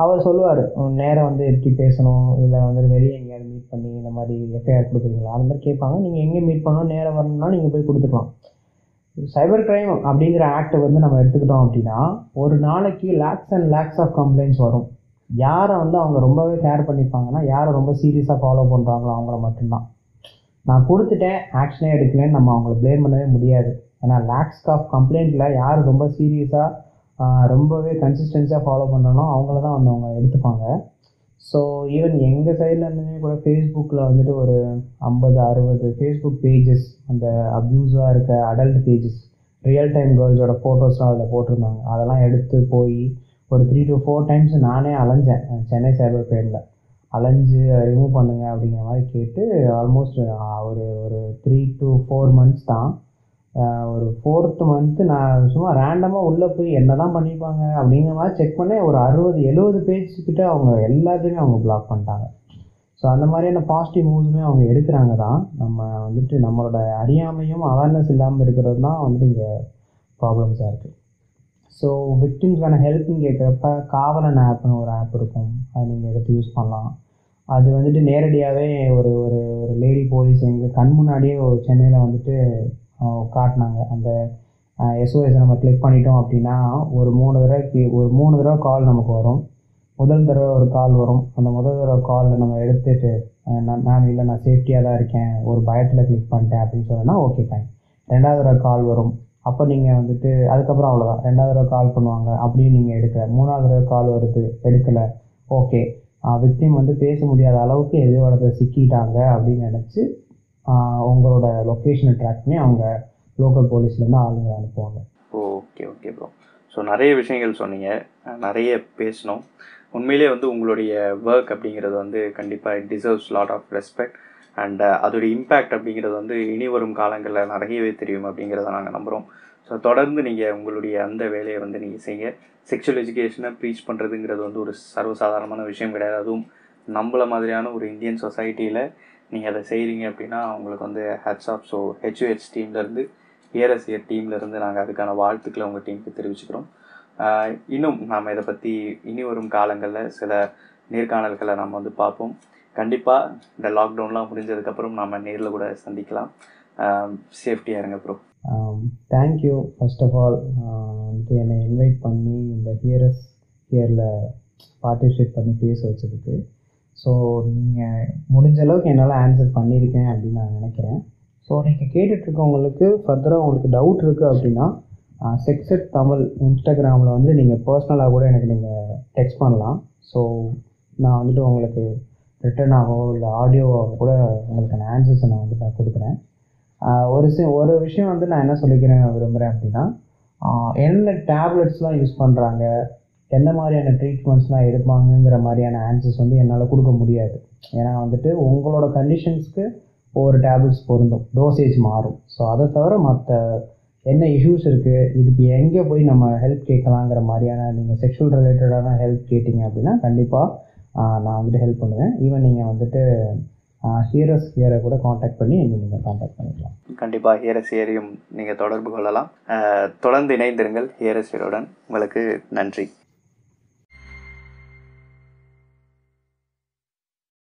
அவர் சொல்லுவார் நேரம் வந்து எப்படி பேசணும்? இல்லை வந்து வெளியே எங்கேயாவது மீட் பண்ணி இந்த மாதிரி எஃப்ஐஆர் கொடுக்குறீங்களா? அந்த மாதிரி கேட்பாங்க. நீங்கள் எங்கே மீட் பண்ணணும் நேரம் வரணும்னா நீங்கள் போய் கொடுத்துக்கலாம். சைபர் கிரைம் அப்படிங்கிற ஆக்டை வந்து நம்ம எடுத்துக்கிட்டோம் அப்படின்னா ஒரு நாளைக்கு lakhs and lakhs of complaints வரும். யாரை வந்து அவங்க ரொம்பவே கேர் பண்ணிப்பாங்கன்னா யாரை ரொம்ப சீரியஸாக ஃபாலோ பண்ணுறாங்களோ அவங்கள மட்டும்தான். நான் கொடுத்துட்டேன் ஆக்ஷனே எடுக்கலன்னு நம்ம அவங்கள ப்ளேம் பண்ணவே முடியாது. ஏன்னா லேக்ஸ் ஆஃப் கம்ப்ளைண்ட்டில் யார் ரொம்ப சீரியஸாக ரொம்பவே கன்சிஸ்டன்ஸாக ஃபாலோ பண்ணுறனோ அவங்கள தான் வந்து அவங்க எடுத்துப்பாங்க. ஸோ ஈவன் எங்கள் சைட்லேருந்துமே கூட ஃபேஸ்புக்கில் வந்துட்டு ஒரு ஐம்பது அறுபது ஃபேஸ்புக் பேஜஸ் அந்த அப்யூஸாக இருக்க அடல்ட் பேஜஸ் ரியல் டைம் கேர்ள்ஸோட ஃபோட்டோஸ்லாம் அதில் போட்டிருந்தாங்க. அதெல்லாம் எடுத்து போய் ஒரு த்ரீ டு ஃபோர் டைம்ஸ் நானே அலைஞ்சேன். சென்னை சைபர் கிரைமில் அலைஞ்சு ரிமூவ் பண்ணுங்க அப்படிங்கிற மாதிரி கேட்டு ஆல்மோஸ்ட் ஒரு ஒரு த்ரீ டு ஃபோர் மந்த்ஸ் தான் ஒரு ஃபோர்த்து மந்த்து நான் சும்மா ரேண்டமாக உள்ளே போய் என்ன தான் பண்ணியிருப்பாங்க அப்படிங்கிற மாதிரி செக் பண்ணேன் ஒரு அறுபது எழுபது பேஜ்கிட்ட அவங்க எல்லாத்தையுமே அவங்க பிளாக் பண்ணிட்டாங்க. ஸோ அந்த மாதிரியான பாசிட்டிவ் மூவ்ஸுமே அவங்க எடுக்கிறாங்க தான். நம்ம வந்துட்டு நம்மளோட அறியாமையும் அவேர்னஸ் இல்லாமல் இருக்கிறது தான் வந்துட்டு இங்கே ப்ராப்ளம்ஸாக இருக்குது ஸோ விக்டிம்ஸ்க்கான ஹெல்ப்னு கேட்குறப்ப காவலன் ஆப்னு ஒரு ஆப் இருக்கும். அதை நீங்கள் எடுத்து யூஸ் பண்ணலாம். அது வந்துட்டு நேரடியாகவே ஒரு ஒரு ஒரு லேடி போலீஸ் எங்கள் கண் முன்னாடியே ஒரு சென்னையில் வந்துட்டு காட்டினாங்க. அந்த எஸ்ஓஎஸ் நம்ம கிளிக் பண்ணிட்டோம் அப்படின்னா ஒரு மூணு தடவைக்கு ஒரு மூணு தடவை கால் நமக்கு வரும். முதல் தடவை ஒரு கால் வரும். அந்த முதல் தடவை காலில் நம்ம எடுத்துட்டு அஹ், நான் மேம் இல்லை நான் சேஃப்டியாக தான் இருக்கேன். ஒரு பயத்தில் கிளிக் பண்ணிட்டேன் அப்படின்னு சொன்னேன்னா ஓகே ஃபைன் ரெண்டாவது தடவை கால் வரும். அப்போ நீங்கள் வந்துட்டு அதுக்கப்புறம் அவ்வளோதான் ரெண்டாவது தடவை கால் பண்ணுவாங்க. அப்படியும் நீங்கள் எடுக்கல. மூணாவது தடவை கால் வருது எடுக்கலை. ஓகே விக்டிம் வந்து பேச முடியாத அளவுக்கு எது சிக்கிட்டாங்க அப்படின்னு நினச்சி உங்களோட லொக்கேஷனை ட்ராக் பண்ணி அவங்க லோக்கல் போலீஸ்லேருந்து ஆளுங்களை அனுப்புவாங்க. ஓகே ஓகே ப்ரோ ஸோ நிறைய விஷயங்கள் சொன்னீங்க. நிறைய பேசணும் உண்மையிலே வந்து உங்களுடைய ஒர்க் அப்படிங்கிறது வந்து கண்டிப்பாக it deserves lot of respect and அதோடைய இம்பேக்ட் அப்படிங்கிறது வந்து இனி வரும் காலங்களில் நிறையவே தெரியும் அப்படிங்கிறத நாங்கள் நம்புகிறோம் ஸோ தொடர்ந்து நீங்கள் உங்களுடைய அந்த வேலையை வந்து நீங்கள் செய்ய செக்ஷுவல் எஜுகேஷனை ப்ரீச் பண்ணுறதுங்கிறது வந்து ஒரு சர்வசாதாரணமான விஷயம் கிடையாது. அதுவும் நம்மள மாதிரியான ஒரு இந்தியன் சொசைட்டியில் நீங்கள் அதை செய்கிறீங்க அப்படின்னா உங்களுக்கு வந்து ஹெட்ஸ் ஆஃப் ஸோ ஹெச்யூஹெச் டீம்லேருந்து ஏஆர்எஸ்ஏ டீம்லேருந்து நாங்கள் அதுக்கான வாழ்த்துக்களை உங்கள் டீமுக்கு தெரிவிச்சுக்கிறோம். இன்னும் நாம் இதை பற்றி இனி வரும் காலங்களில் சில நேர்காணல்களை நாம் வந்து பார்ப்போம். கண்டிப்பாக இந்த லாக்டவுன்லாம் முடிஞ்சதுக்கப்புறம் நாம் நேரில் கூட சந்திக்கலாம். சேஃப்டியாக இருங்க bro thank you first of all வந்துட்டு என்னை இன்வைட் பண்ணி இந்த ஹியரஸ் ஹியரில் பார்ட்டிசிபேட் பண்ணி பேச வச்சதுக்கு ஸோ நீங்கள் முடிஞ்ச அளவுக்கு என்னால் ஆன்சர் பண்ணியிருக்கேன் அப்படின்னு நான் நினைக்கிறேன். ஸோ நீங்கள் கேட்டுட்ருக்கவங்களுக்கு ஃபர்தராக உங்களுக்கு டவுட் இருக்குது அப்படின்னா செக்ஸட் தமிழ் இன்ஸ்டாகிராமில் வந்து நீங்கள் பர்சனலாக கூட எனக்கு நீங்கள் டெக்ஸ்ட் பண்ணலாம். ஸோ நான் வந்துட்டு உங்களுக்கு ரிட்டர்னாகவோ இல்லை ஆடியோவாக கூட உங்களுக்கான ஆன்சர்ஸை நான் வந்து நான் கொடுக்குறேன். ஒரு சி ஒரு விஷயம் வந்து நான் என்ன சொல்லிக்கிறேன் விரும்புகிறேன் அப்படின்னா என்ன டேப்லெட்ஸ்லாம் யூஸ் பண்ணுறாங்க என்ன மாதிரியான ட்ரீட்மெண்ட்ஸ்லாம் எடுப்பாங்கங்கிற மாதிரியான ஆன்சர்ஸ் வந்து என்னால் கொடுக்க முடியாது. ஏன்னா வந்துட்டு உங்களோட கண்டிஷன்ஸ்க்கு ஒவ்வொரு டேப்லெட்ஸ் பொருந்தும். டோசேஜ் மாறும். ஸோ அதை தவிர மற்ற என்ன இஷ்யூஸ் இருக்குது இதுக்கு எங்கே போய் நம்ம ஹெல்ப் கேட்கலாங்கிற மாதிரியான நீங்கள் செக்ஷுவல் ரிலேட்டடான ஹெல்ப் கேட்டிங்க அப்படின்னா கண்டிப்பாக நான் வந்துட்டு ஹெல்ப் பண்ணுவேன். ஈவன் நீங்கள் வந்துட்டு ஹீரோஸ் ஹியரை கூட காண்டாக்ட் பண்ணி என்னை நீங்கள் காண்டாக்ட் பண்ணிக்கலாம். கண்டிப்பாக ஹியரசியரையும் நீங்கள் தொடர்பு கொள்ளலாம். தொடர்ந்து இணைந்திருங்கள். ஹியரசியருடன் உங்களுக்கு நன்றி.